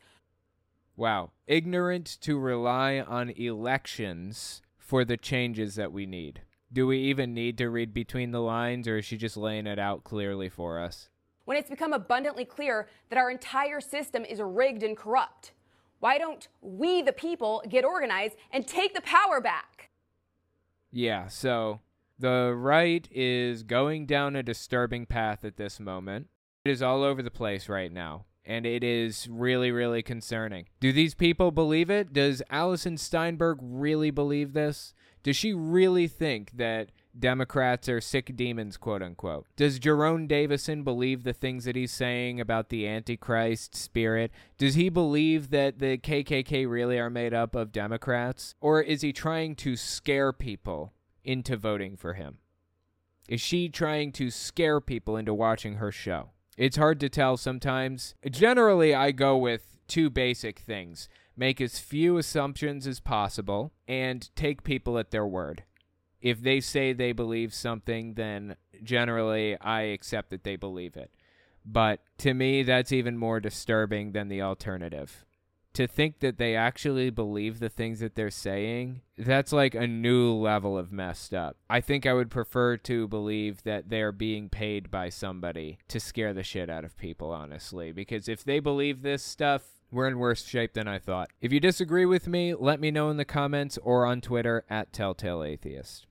Wow. Ignorant to rely on elections for the changes that we need. Do we even need to read between the lines, or is she just laying it out clearly for us? When it's become abundantly clear that our entire system is rigged and corrupt, why don't we, the people, get organized and take the power back? Yeah, so the right is going down a disturbing path at this moment. It is all over the place right now, and it is really, really concerning. Do these people believe it? Does Allison Steinberg really believe this? Does she really think that Democrats are sick demons, quote unquote? Does Jerome Davison believe the things that he's saying about the Antichrist spirit? Does he believe that the KKK really are made up of Democrats? Or is he trying to scare people into voting for him? Is she trying to scare people into watching her show? It's hard to tell sometimes. Generally, I go with two basic things make as few assumptions as possible and take people at their word. If they say they believe something, then generally I accept that they believe it. But to me, that's even more disturbing than the alternative to think that they actually believe the things that they're saying, that's like a new level of messed up. I think I would prefer to believe that they're being paid by somebody to scare the shit out of people, honestly. Because if they believe this stuff, we're in worse shape than I thought. If you disagree with me, let me know in the comments or on Twitter at Telltale Atheist.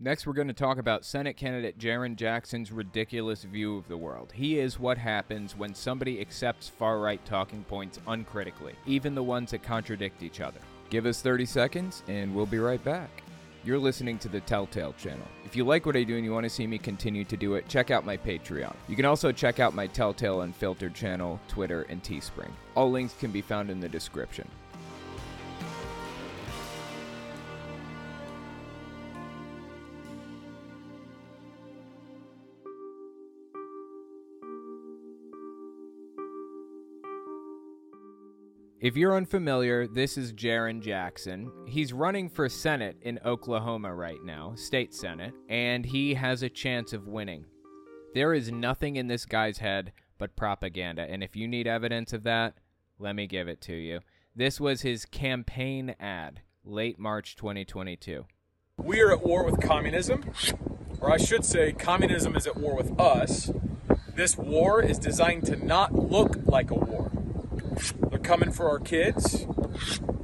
Next, we're going to talk about Senate candidate Jarin Jackson's ridiculous view of the world. He is what happens when somebody accepts far right talking points uncritically, even the ones that contradict each other. Give us 30 seconds, and we'll be right back. You're listening to the Telltale channel. If you like what I do and you want to see me continue to do it, check out my Patreon. You can also check out my Telltale Unfiltered channel, Twitter, and Teespring. All links can be found in the description. If you're unfamiliar, this is Jarin Jackson. He's running for Senate in Oklahoma right now, state Senate, and he has a chance of winning. There is nothing in this guy's head but propaganda, and if you need evidence of that, let me give it to you. This was his campaign ad, late March 2022. We are at war with communism, or I should say, communism is at war with us. This war is designed to not look like a war. Coming for our kids.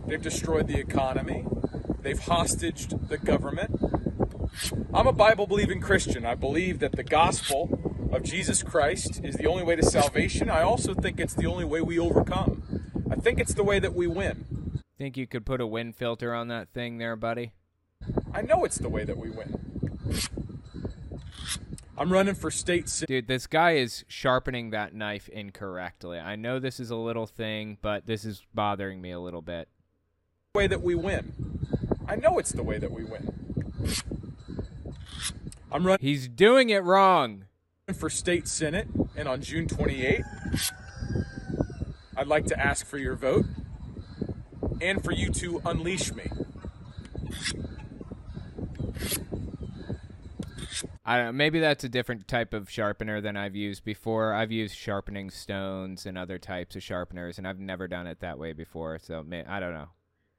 They've destroyed the economy. They've hostaged the government. I'm a Bible believing Christian. I believe that the gospel of Jesus Christ is the only way to salvation. I also think it's the only way we overcome. I think it's the way that we win. Think you could put a wind filter on that thing there, buddy? I know it's the way that we win. I'm running for state. sen- Dude, this guy is sharpening that knife incorrectly. I know this is a little thing, but this is bothering me a little bit. way that we win. I know it's the way that we win. I'm running. He's doing it wrong. For state senate, and on June 28th, I'd like to ask for your vote and for you to unleash me. I don't know, maybe that's a different type of sharpener than I've used before. I've used sharpening stones and other types of sharpeners, and I've never done it that way before. So may, I don't know.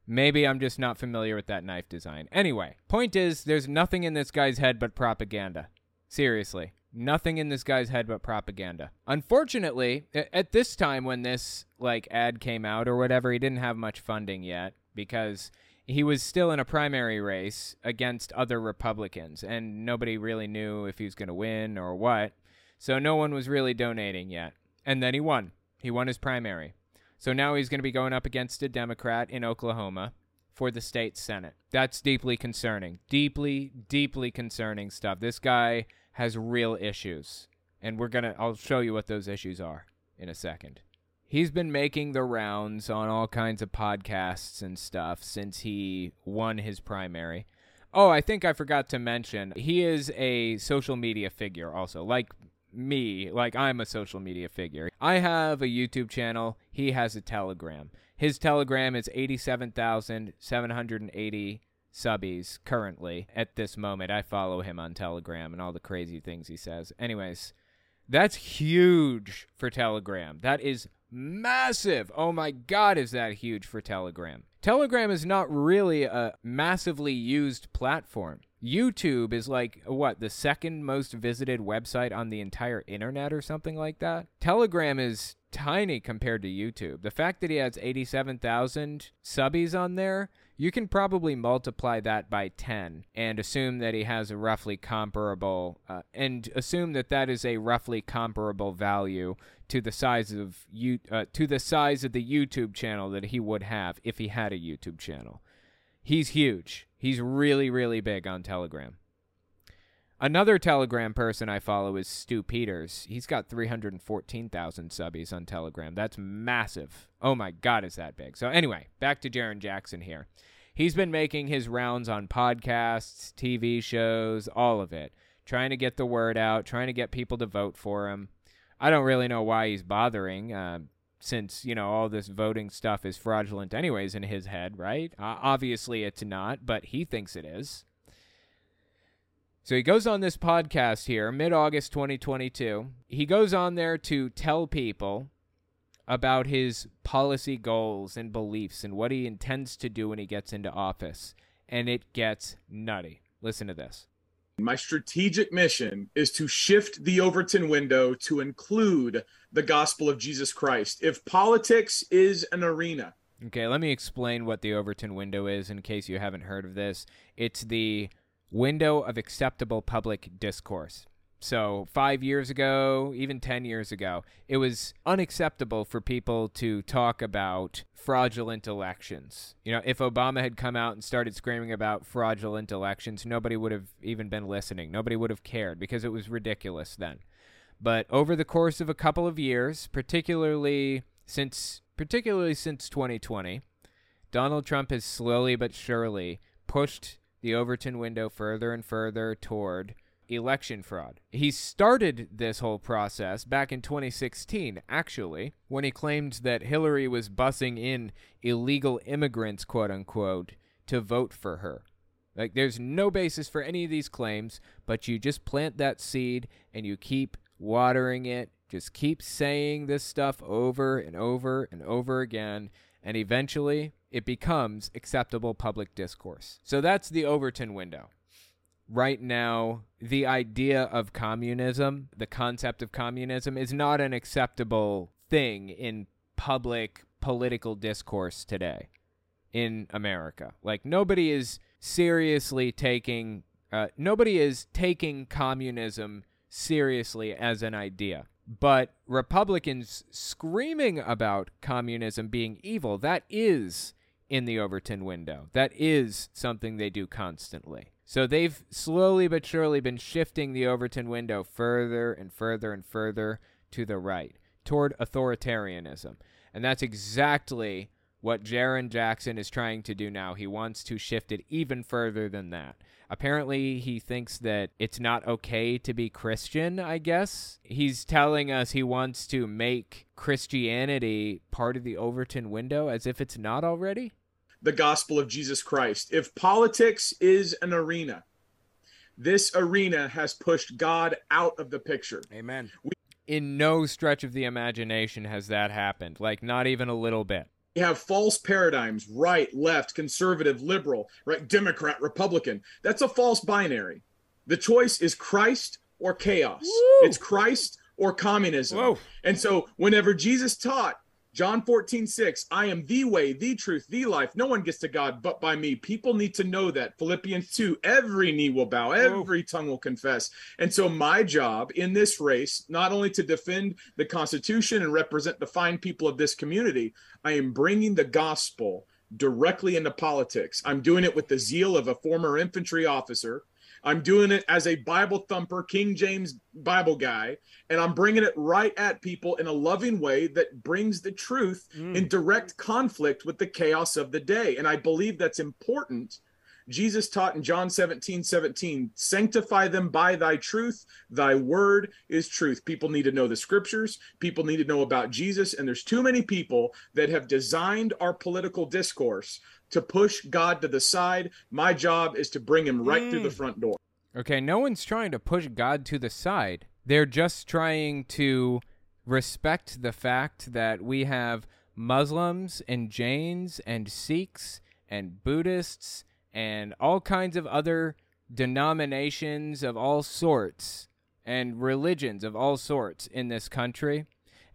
Maybe I'm just not familiar with that knife design. Anyway, point is, there's nothing in this guy's head but propaganda. Seriously, nothing in this guy's head but propaganda. Unfortunately, at this time when this like ad came out or whatever, he didn't have much funding yet because he was still in a primary race against other Republicans, and nobody really knew if he was going to win or what. So no one was really donating yet. And then he won. He won his primary. So now he's going to be going up against a Democrat in Oklahoma for the state Senate. That's deeply concerning. Deeply, deeply concerning stuff. This guy has real issues. And we're going to, I'll show you what those issues are in a second. He's been making the rounds on all kinds of podcasts and stuff since he won his primary. Oh, I think I forgot to mention, he is a social media figure also, like me, like I'm a social media figure. I have a YouTube channel, he has a Telegram. His Telegram is 87,780 subbies currently at this moment. I follow him on Telegram and all the crazy things he says. Anyways, that's huge for Telegram. That is massive. Oh my God, is that huge for Telegram? Telegram is not really a massively used platform. YouTube is like, what, the second most visited website on the entire internet or something like that? Telegram is tiny compared to YouTube. The fact that he has 87,000 subbies on there, you can probably multiply that by 10 and assume that he has a roughly comparable, uh, and assume that that is a roughly comparable value to the size of you, uh, to the size of the YouTube channel that he would have if he had a YouTube channel. He's huge. He's really, really big on Telegram. Another Telegram person I follow is Stu Peters. He's got 314,000 subbies on Telegram. That's massive. Oh my God, is that big? So, anyway, back to Jarin Jackson here. He's been making his rounds on podcasts, TV shows, all of it, trying to get the word out, trying to get people to vote for him. I don't really know why he's bothering, uh, since, you know, all this voting stuff is fraudulent, anyways, in his head, right? Uh, obviously, it's not, but he thinks it is. So he goes on this podcast here, mid August 2022. He goes on there to tell people about his policy goals and beliefs and what he intends to do when he gets into office. And it gets nutty. Listen to this. My strategic mission is to shift the Overton window to include the gospel of Jesus Christ. If politics is an arena, Okay, let me explain what the Overton window is in case you haven't heard of this. It's the window of acceptable public discourse. So, five years ago, even 10 years ago, it was unacceptable for people to talk about fraudulent elections. You know, if Obama had come out and started screaming about fraudulent elections, nobody would have even been listening. Nobody would have cared because it was ridiculous then. But over the course of a couple of years, particularly since particularly since 2020, Donald Trump has slowly but surely pushed the Overton window further and further toward election fraud. He started this whole process back in 2016, actually, when he claimed that Hillary was bussing in illegal immigrants, quote unquote, to vote for her. Like, there's no basis for any of these claims, but you just plant that seed and you keep watering it. Just keep saying this stuff over and over and over again, and eventually it becomes acceptable public discourse. So that's the Overton window. Right now the idea of communism, the concept of communism, is not an acceptable thing in public political discourse today in America. Like nobody is seriously taking uh, nobody is taking communism seriously as an idea. But Republicans screaming about communism being evil, that is in the Overton window. That is something they do constantly. So they've slowly but surely been shifting the Overton window further and further and further to the right, toward authoritarianism. And that's exactly what Jarin Jackson is trying to do now. He wants to shift it even further than that. Apparently, he thinks that it's not okay to be Christian, I guess. He's telling us he wants to make Christianity part of the Overton window as if it's not already. The gospel of Jesus Christ. If politics is an arena, this arena has pushed God out of the picture. Amen. In no stretch of the imagination has that happened. Like, not even a little bit. You have false paradigms right, left, conservative, liberal, right, Democrat, Republican. That's a false binary. The choice is Christ or chaos. Woo! It's Christ or communism. Whoa. And so, whenever Jesus taught, John 14, 6, I am the way, the truth, the life. No one gets to God but by me. People need to know that. Philippians 2, every knee will bow, every tongue will confess. And so, my job in this race, not only to defend the Constitution and represent the fine people of this community, I am bringing the gospel directly into politics. I'm doing it with the zeal of a former infantry officer. I'm doing it as a Bible thumper, King James Bible guy, and I'm bringing it right at people in a loving way that brings the truth mm. in direct conflict with the chaos of the day. And I believe that's important. Jesus taught in John 17, 17, sanctify them by thy truth. Thy word is truth. People need to know the scriptures. People need to know about Jesus. And there's too many people that have designed our political discourse to push God to the side. My job is to bring him right mm. through the mm. front door. Okay, no one's trying to push God to the side. They're just trying to respect the fact that we have Muslims and Jains and Sikhs and Buddhists and all kinds of other denominations of all sorts and religions of all sorts in this country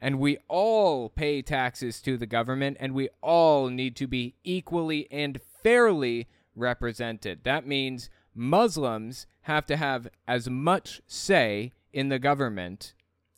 and we all pay taxes to the government, and we all need to be equally and fairly represented. That means Muslims have to have as much say in the government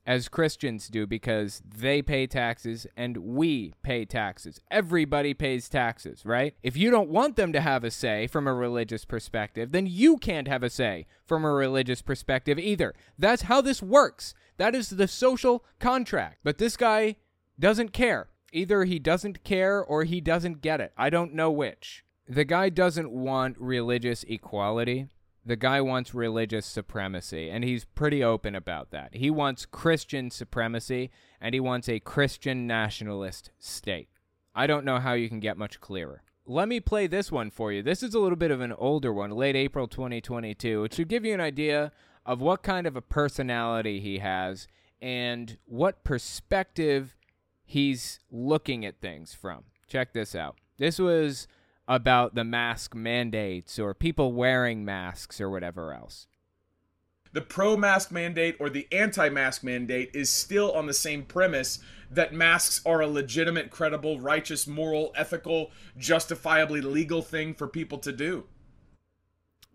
as Christians do because they pay taxes and we pay taxes. Everybody pays taxes, right? If you don't want them to have a say from a religious perspective, then you can't have a say from a religious perspective either. That's how this works. That is the social contract. But this guy doesn't care. Either he doesn't care or he doesn't get it. I don't know which. The guy doesn't want religious equality. The guy wants religious supremacy, and he's pretty open about that. He wants Christian supremacy, and he wants a Christian nationalist state. I don't know how you can get much clearer. Let me play this one for you. This is a little bit of an older one, late April 2022. It should give you an idea of what kind of a personality he has and what perspective he's looking at things from. Check this out. This was about the mask mandates or people wearing masks or whatever else. The pro mask mandate or the anti mask mandate is still on the same premise that masks are a legitimate, credible, righteous, moral, ethical, justifiably legal thing for people to do.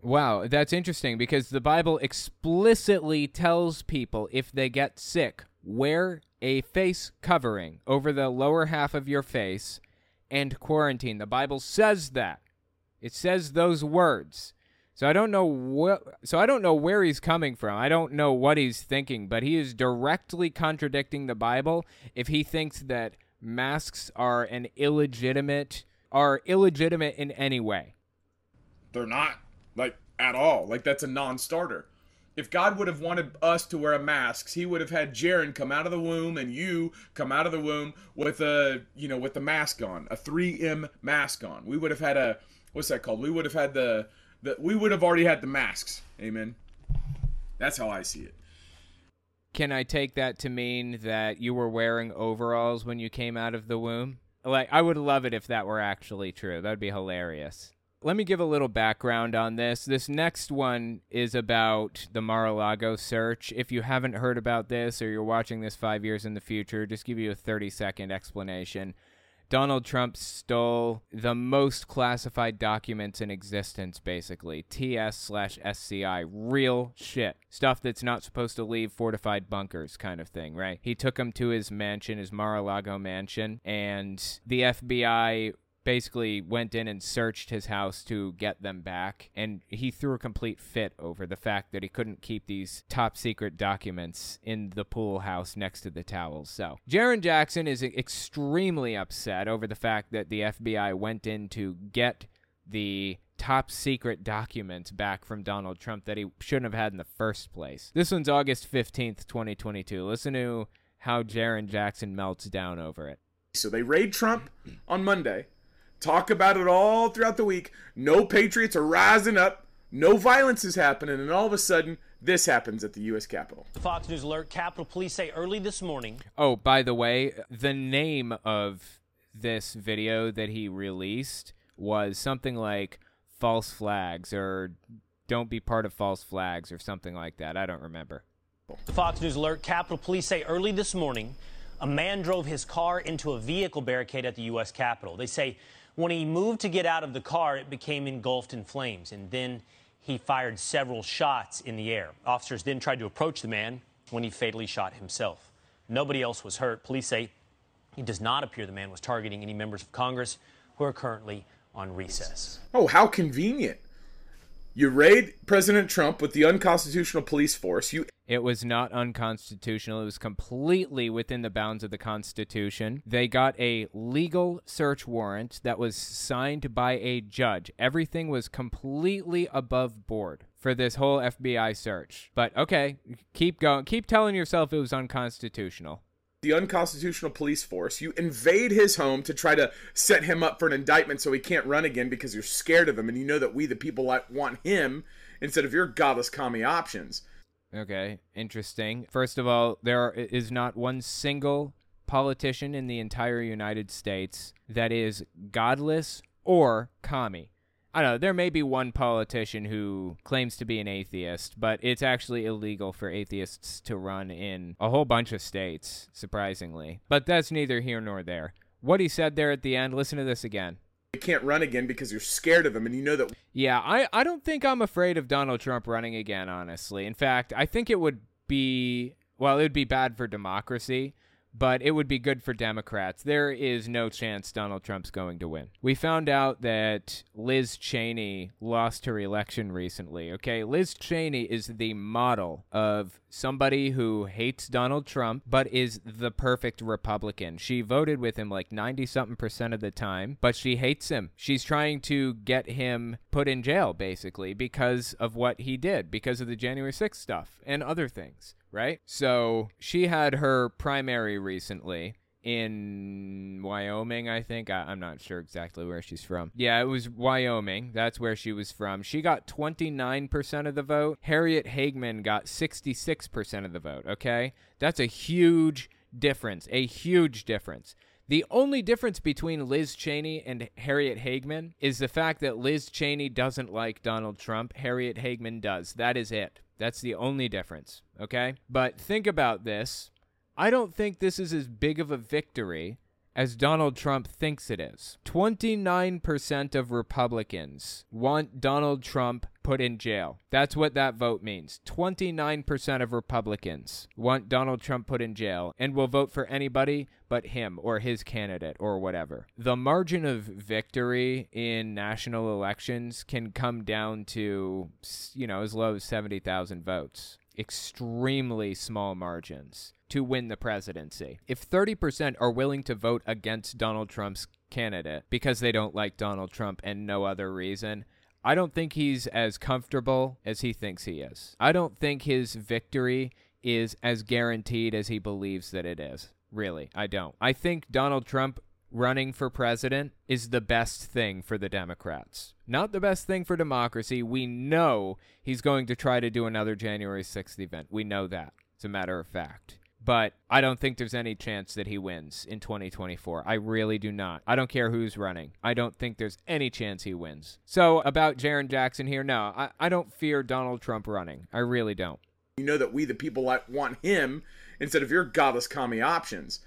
Wow, that's interesting because the Bible explicitly tells people if they get sick, wear a face covering over the lower half of your face and quarantine. The Bible says that. It says those words. So I don't know what so I don't know where he's coming from. I don't know what he's thinking, but he is directly contradicting the Bible if he thinks that masks are an illegitimate are illegitimate in any way. They're not like at all. Like that's a non-starter. If God would have wanted us to wear masks, He would have had Jarin come out of the womb and you come out of the womb with a you know with the mask on, a 3M mask on. We would have had a what's that called? We would have had the the we would have already had the masks. Amen. That's how I see it. Can I take that to mean that you were wearing overalls when you came out of the womb? Like I would love it if that were actually true. That'd be hilarious let me give a little background on this. This next one is about the Mar-a-Lago search. If you haven't heard about this or you're watching this five years in the future, just give you a 30 second explanation. Donald Trump stole the most classified documents in existence, basically. TS slash SCI. Real shit. Stuff that's not supposed to leave fortified bunkers, kind of thing, right? He took them to his mansion, his Mar a Lago mansion, and the FBI basically went in and searched his house to get them back and he threw a complete fit over the fact that he couldn't keep these top secret documents in the pool house next to the towels so Jarin Jackson is extremely upset over the fact that the FBI went in to get the top secret documents back from Donald Trump that he shouldn't have had in the first place. This one's August 15th, 2022. Listen to how Jarin Jackson melts down over it. So they raid Trump on Monday talk about it all throughout the week. No patriots are rising up. No violence is happening, and all of a sudden, this happens at the U.S. Capitol. The Fox News alert: Capitol Police say early this morning. Oh, by the way, the name of this video that he released was something like "false flags" or "don't be part of false flags" or something like that. I don't remember. The Fox News alert: Capitol Police say early this morning, a man drove his car into a vehicle barricade at the U.S. Capitol. They say when he moved to get out of the car, it became engulfed in flames, and then he fired several shots in the air. Officers then tried to approach the man when he fatally shot himself. Nobody else was hurt. Police say it does not appear the man was targeting any members of Congress who are currently on recess. Oh, how convenient. You raid President Trump with the unconstitutional police force. You it was not unconstitutional. It was completely within the bounds of the Constitution. They got a legal search warrant that was signed by a judge. Everything was completely above board for this whole FBI search. But okay, keep going. Keep telling yourself it was unconstitutional the unconstitutional police force. You invade his home to try to set him up for an indictment so he can't run again because you're scared of him and you know that we, the people, want him instead of your godless commie options. Okay, interesting. First of all, there is not one single politician in the entire United States that is godless or commie. I don't know. There may be one politician who claims to be an atheist, but it's actually illegal for atheists to run in a whole bunch of states, surprisingly. But that's neither here nor there. What he said there at the end, listen to this again. You can't run again because you're scared of him and you know that. Yeah, I, I don't think I'm afraid of Donald Trump running again, honestly. In fact, I think it would be, well, it would be bad for democracy but it would be good for Democrats. There is no chance Donald Trump's going to win. We found out that Liz Cheney lost her election recently. Okay, Liz Cheney is the model of somebody who hates Donald Trump but is the perfect Republican. She voted with him like 90 something percent of the time, but she hates him. She's trying to get him put in jail basically because of what he did, because of the January 6th stuff and other things right? So she had her primary recently in Wyoming, I think. I, am not sure exactly where she's from. Yeah, it was Wyoming. That's where she was from. She got 29% of the vote. Harriet Hageman got 66% of the vote, okay? That's a huge difference. A huge difference. The only difference between Liz Cheney and Harriet Hageman is the fact that Liz Cheney doesn't like Donald Trump. Harriet Hageman does. That is it. That's the only difference, okay? But think about this. I don't think this is as big of a victory as Donald Trump thinks it is. 29% of Republicans want Donald Trump put in jail. That's what that vote means. 29% of Republicans want Donald Trump put in jail and will vote for anybody but him or his candidate or whatever. The margin of victory in national elections can come down to, you know, as low as 70,000 votes. Extremely small margins to win the presidency. If 30% are willing to vote against Donald Trump's candidate because they don't like Donald Trump and no other reason, I don't think he's as comfortable as he thinks he is. I don't think his victory is as guaranteed as he believes that it is. Really, I don't. I think Donald Trump running for president is the best thing for the Democrats. Not the best thing for democracy. We know he's going to try to do another January 6th event. We know that. It's a matter of fact. But I don't think there's any chance that he wins in 2024. I really do not. I don't care who's running. I don't think there's any chance he wins. So, about Jarin Jackson here, no, I, I don't fear Donald Trump running. I really don't. You know that we, the people, want him instead of your godless commie options.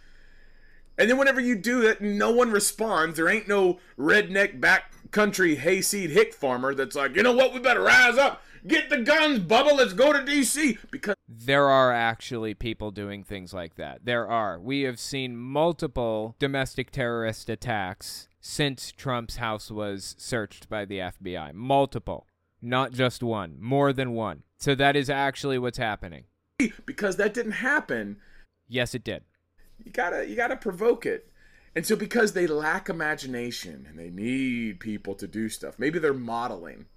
And then whenever you do that, no one responds. There ain't no redneck backcountry hayseed hick farmer that's like, you know what, we better rise up. Get the guns, Bubba. Let's go to D.C. Because there are actually people doing things like that. There are. We have seen multiple domestic terrorist attacks since Trump's house was searched by the FBI. Multiple. Not just one. More than one. So that is actually what's happening. Because that didn't happen. Yes, it did. You gotta you gotta provoke it. And so because they lack imagination and they need people to do stuff, maybe they're modeling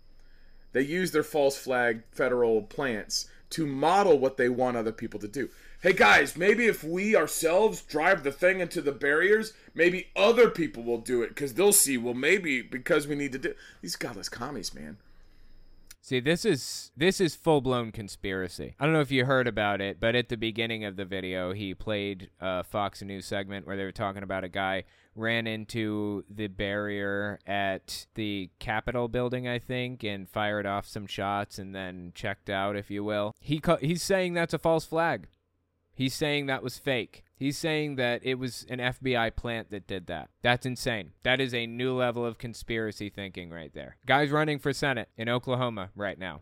they use their false flag federal plants to model what they want other people to do. Hey guys, maybe if we ourselves drive the thing into the barriers, maybe other people will do it because they'll see, well, maybe because we need to do these godless commies, man. See, this is this is full blown conspiracy. I don't know if you heard about it, but at the beginning of the video, he played a Fox News segment where they were talking about a guy ran into the barrier at the Capitol building, I think, and fired off some shots and then checked out, if you will. He he's saying that's a false flag. He's saying that was fake. He's saying that it was an FBI plant that did that. That's insane. That is a new level of conspiracy thinking right there. Guys running for Senate in Oklahoma right now.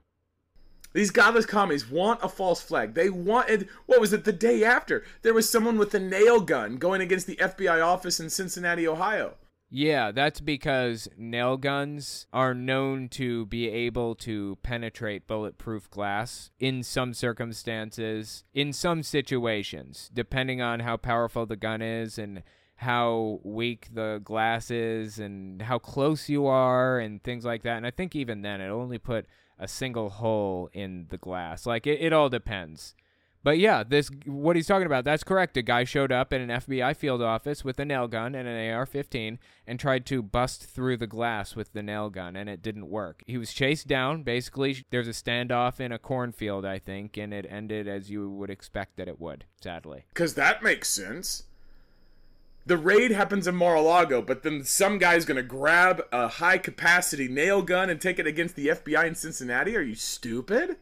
These godless commies want a false flag. They wanted, what was it, the day after? There was someone with a nail gun going against the FBI office in Cincinnati, Ohio. Yeah, that's because nail guns are known to be able to penetrate bulletproof glass in some circumstances, in some situations, depending on how powerful the gun is and how weak the glass is and how close you are and things like that. And I think even then it only put a single hole in the glass. Like it, it all depends. But yeah, this what he's talking about. That's correct. A guy showed up at an FBI field office with a nail gun and an AR-15 and tried to bust through the glass with the nail gun, and it didn't work. He was chased down. Basically, there's a standoff in a cornfield, I think, and it ended as you would expect that it would. Sadly, because that makes sense. The raid happens in Mar-a-Lago, but then some guy's gonna grab a high-capacity nail gun and take it against the FBI in Cincinnati. Are you stupid?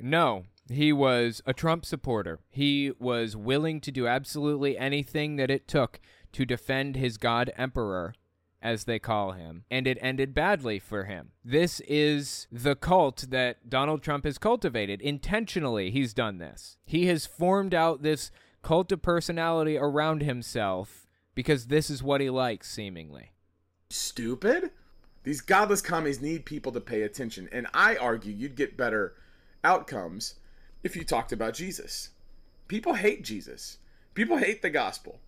No, he was a Trump supporter. He was willing to do absolutely anything that it took to defend his God Emperor, as they call him, and it ended badly for him. This is the cult that Donald Trump has cultivated. Intentionally, he's done this. He has formed out this cult of personality around himself because this is what he likes, seemingly. Stupid? These godless commies need people to pay attention, and I argue you'd get better outcomes if you talked about Jesus. People hate Jesus. People hate the gospel.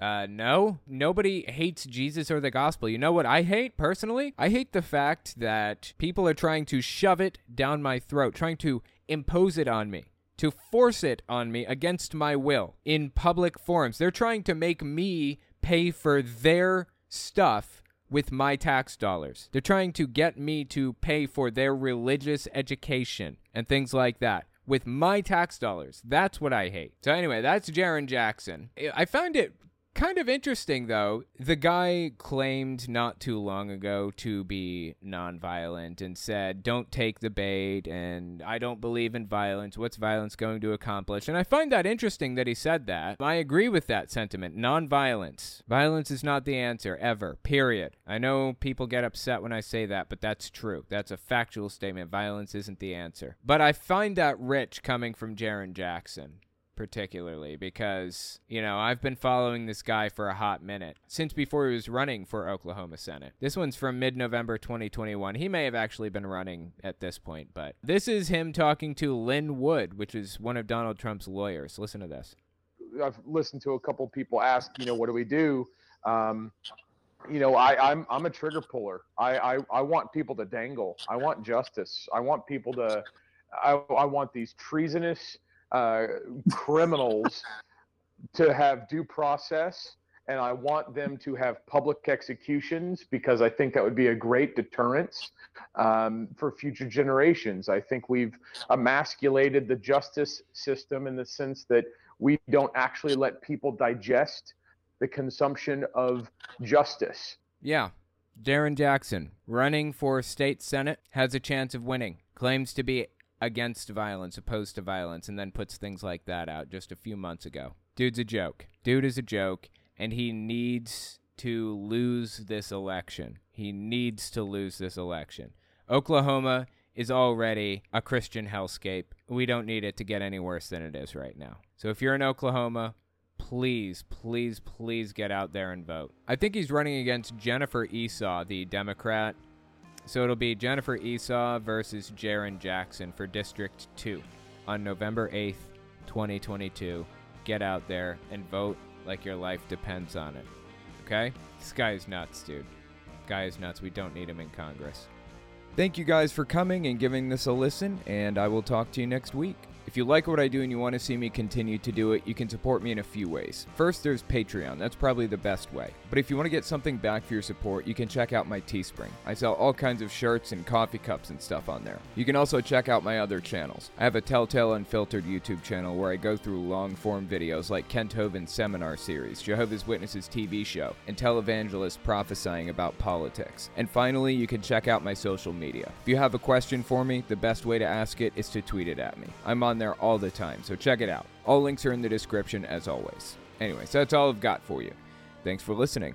Uh, no, nobody hates Jesus or the gospel. You know what I hate personally? I hate the fact that people are trying to shove it down my throat, trying to impose it on me, to force it on me against my will in public forums. They're trying to make me pay for their stuff with my tax dollars. They're trying to get me to pay for their religious education and things like that with my tax dollars. That's what I hate. So anyway, that's Jarin Jackson. I found it Kind of interesting, though. The guy claimed not too long ago to be nonviolent and said, Don't take the bait, and I don't believe in violence. What's violence going to accomplish? And I find that interesting that he said that. I agree with that sentiment. Nonviolence. Violence is not the answer, ever. Period. I know people get upset when I say that, but that's true. That's a factual statement. Violence isn't the answer. But I find that rich coming from Jarin Jackson particularly because, you know, I've been following this guy for a hot minute since before he was running for Oklahoma Senate. This one's from mid November 2021. He may have actually been running at this point, but this is him talking to Lin Wood, which is one of Donald Trump's lawyers. Listen to this. I've listened to a couple people ask, you know, what do we do? Um, you know, I, I'm I'm a trigger puller. I, I I want people to dangle. I want justice. I want people to. I, I want these treasonous uh, criminals to have due process and I want them to have public executions because I think that would be a great deterrence um, for future generations. I think we've emasculated the justice system in the sense that we don't actually let people digest the consumption of justice. Yeah. Jarin Jackson, running for state senate, has a chance of winning. Claims to be against violence, opposed to violence, and then puts things like that out just a few months ago. Dude's a joke. Dude is a joke, and he needs to lose this election. He needs to lose this election. Oklahoma is already a Christian hellscape. We don't need it to get any worse than it is right now. So if you're in Oklahoma, please, please, please get out there and vote. I think he's running against Jennifer Esau, the Democrat. So it'll be Jennifer Esau versus Jarin Jackson for District 2 on November 8th, 2022. Get out there and vote like your life depends on it. Okay? This guy is nuts, dude. Guy is nuts. We don't need him in Congress. Thank you guys for coming and giving this a listen, and I will talk to you next week. If you like what I do and you want to see me continue to do it, you can support me in a few ways. First, there's Patreon. That's probably the best way. But if you want to get something back for your support, you can check out my Teespring. I sell all kinds of shirts and coffee cups and stuff on there. You can also check out my other channels. I have a Telltale Unfiltered YouTube channel where I go through long form videos like Kent Hovind's seminar series, Jehovah's Witnesses TV show, and televangelists prophesying about politics. And finally, you can check out my social media. If you have a question for me, the best way to ask it is to tweet it at me. I'm on there all the time, so check it out. All links are in the description as always. Anyways, that's all I've got for you. Thanks for listening.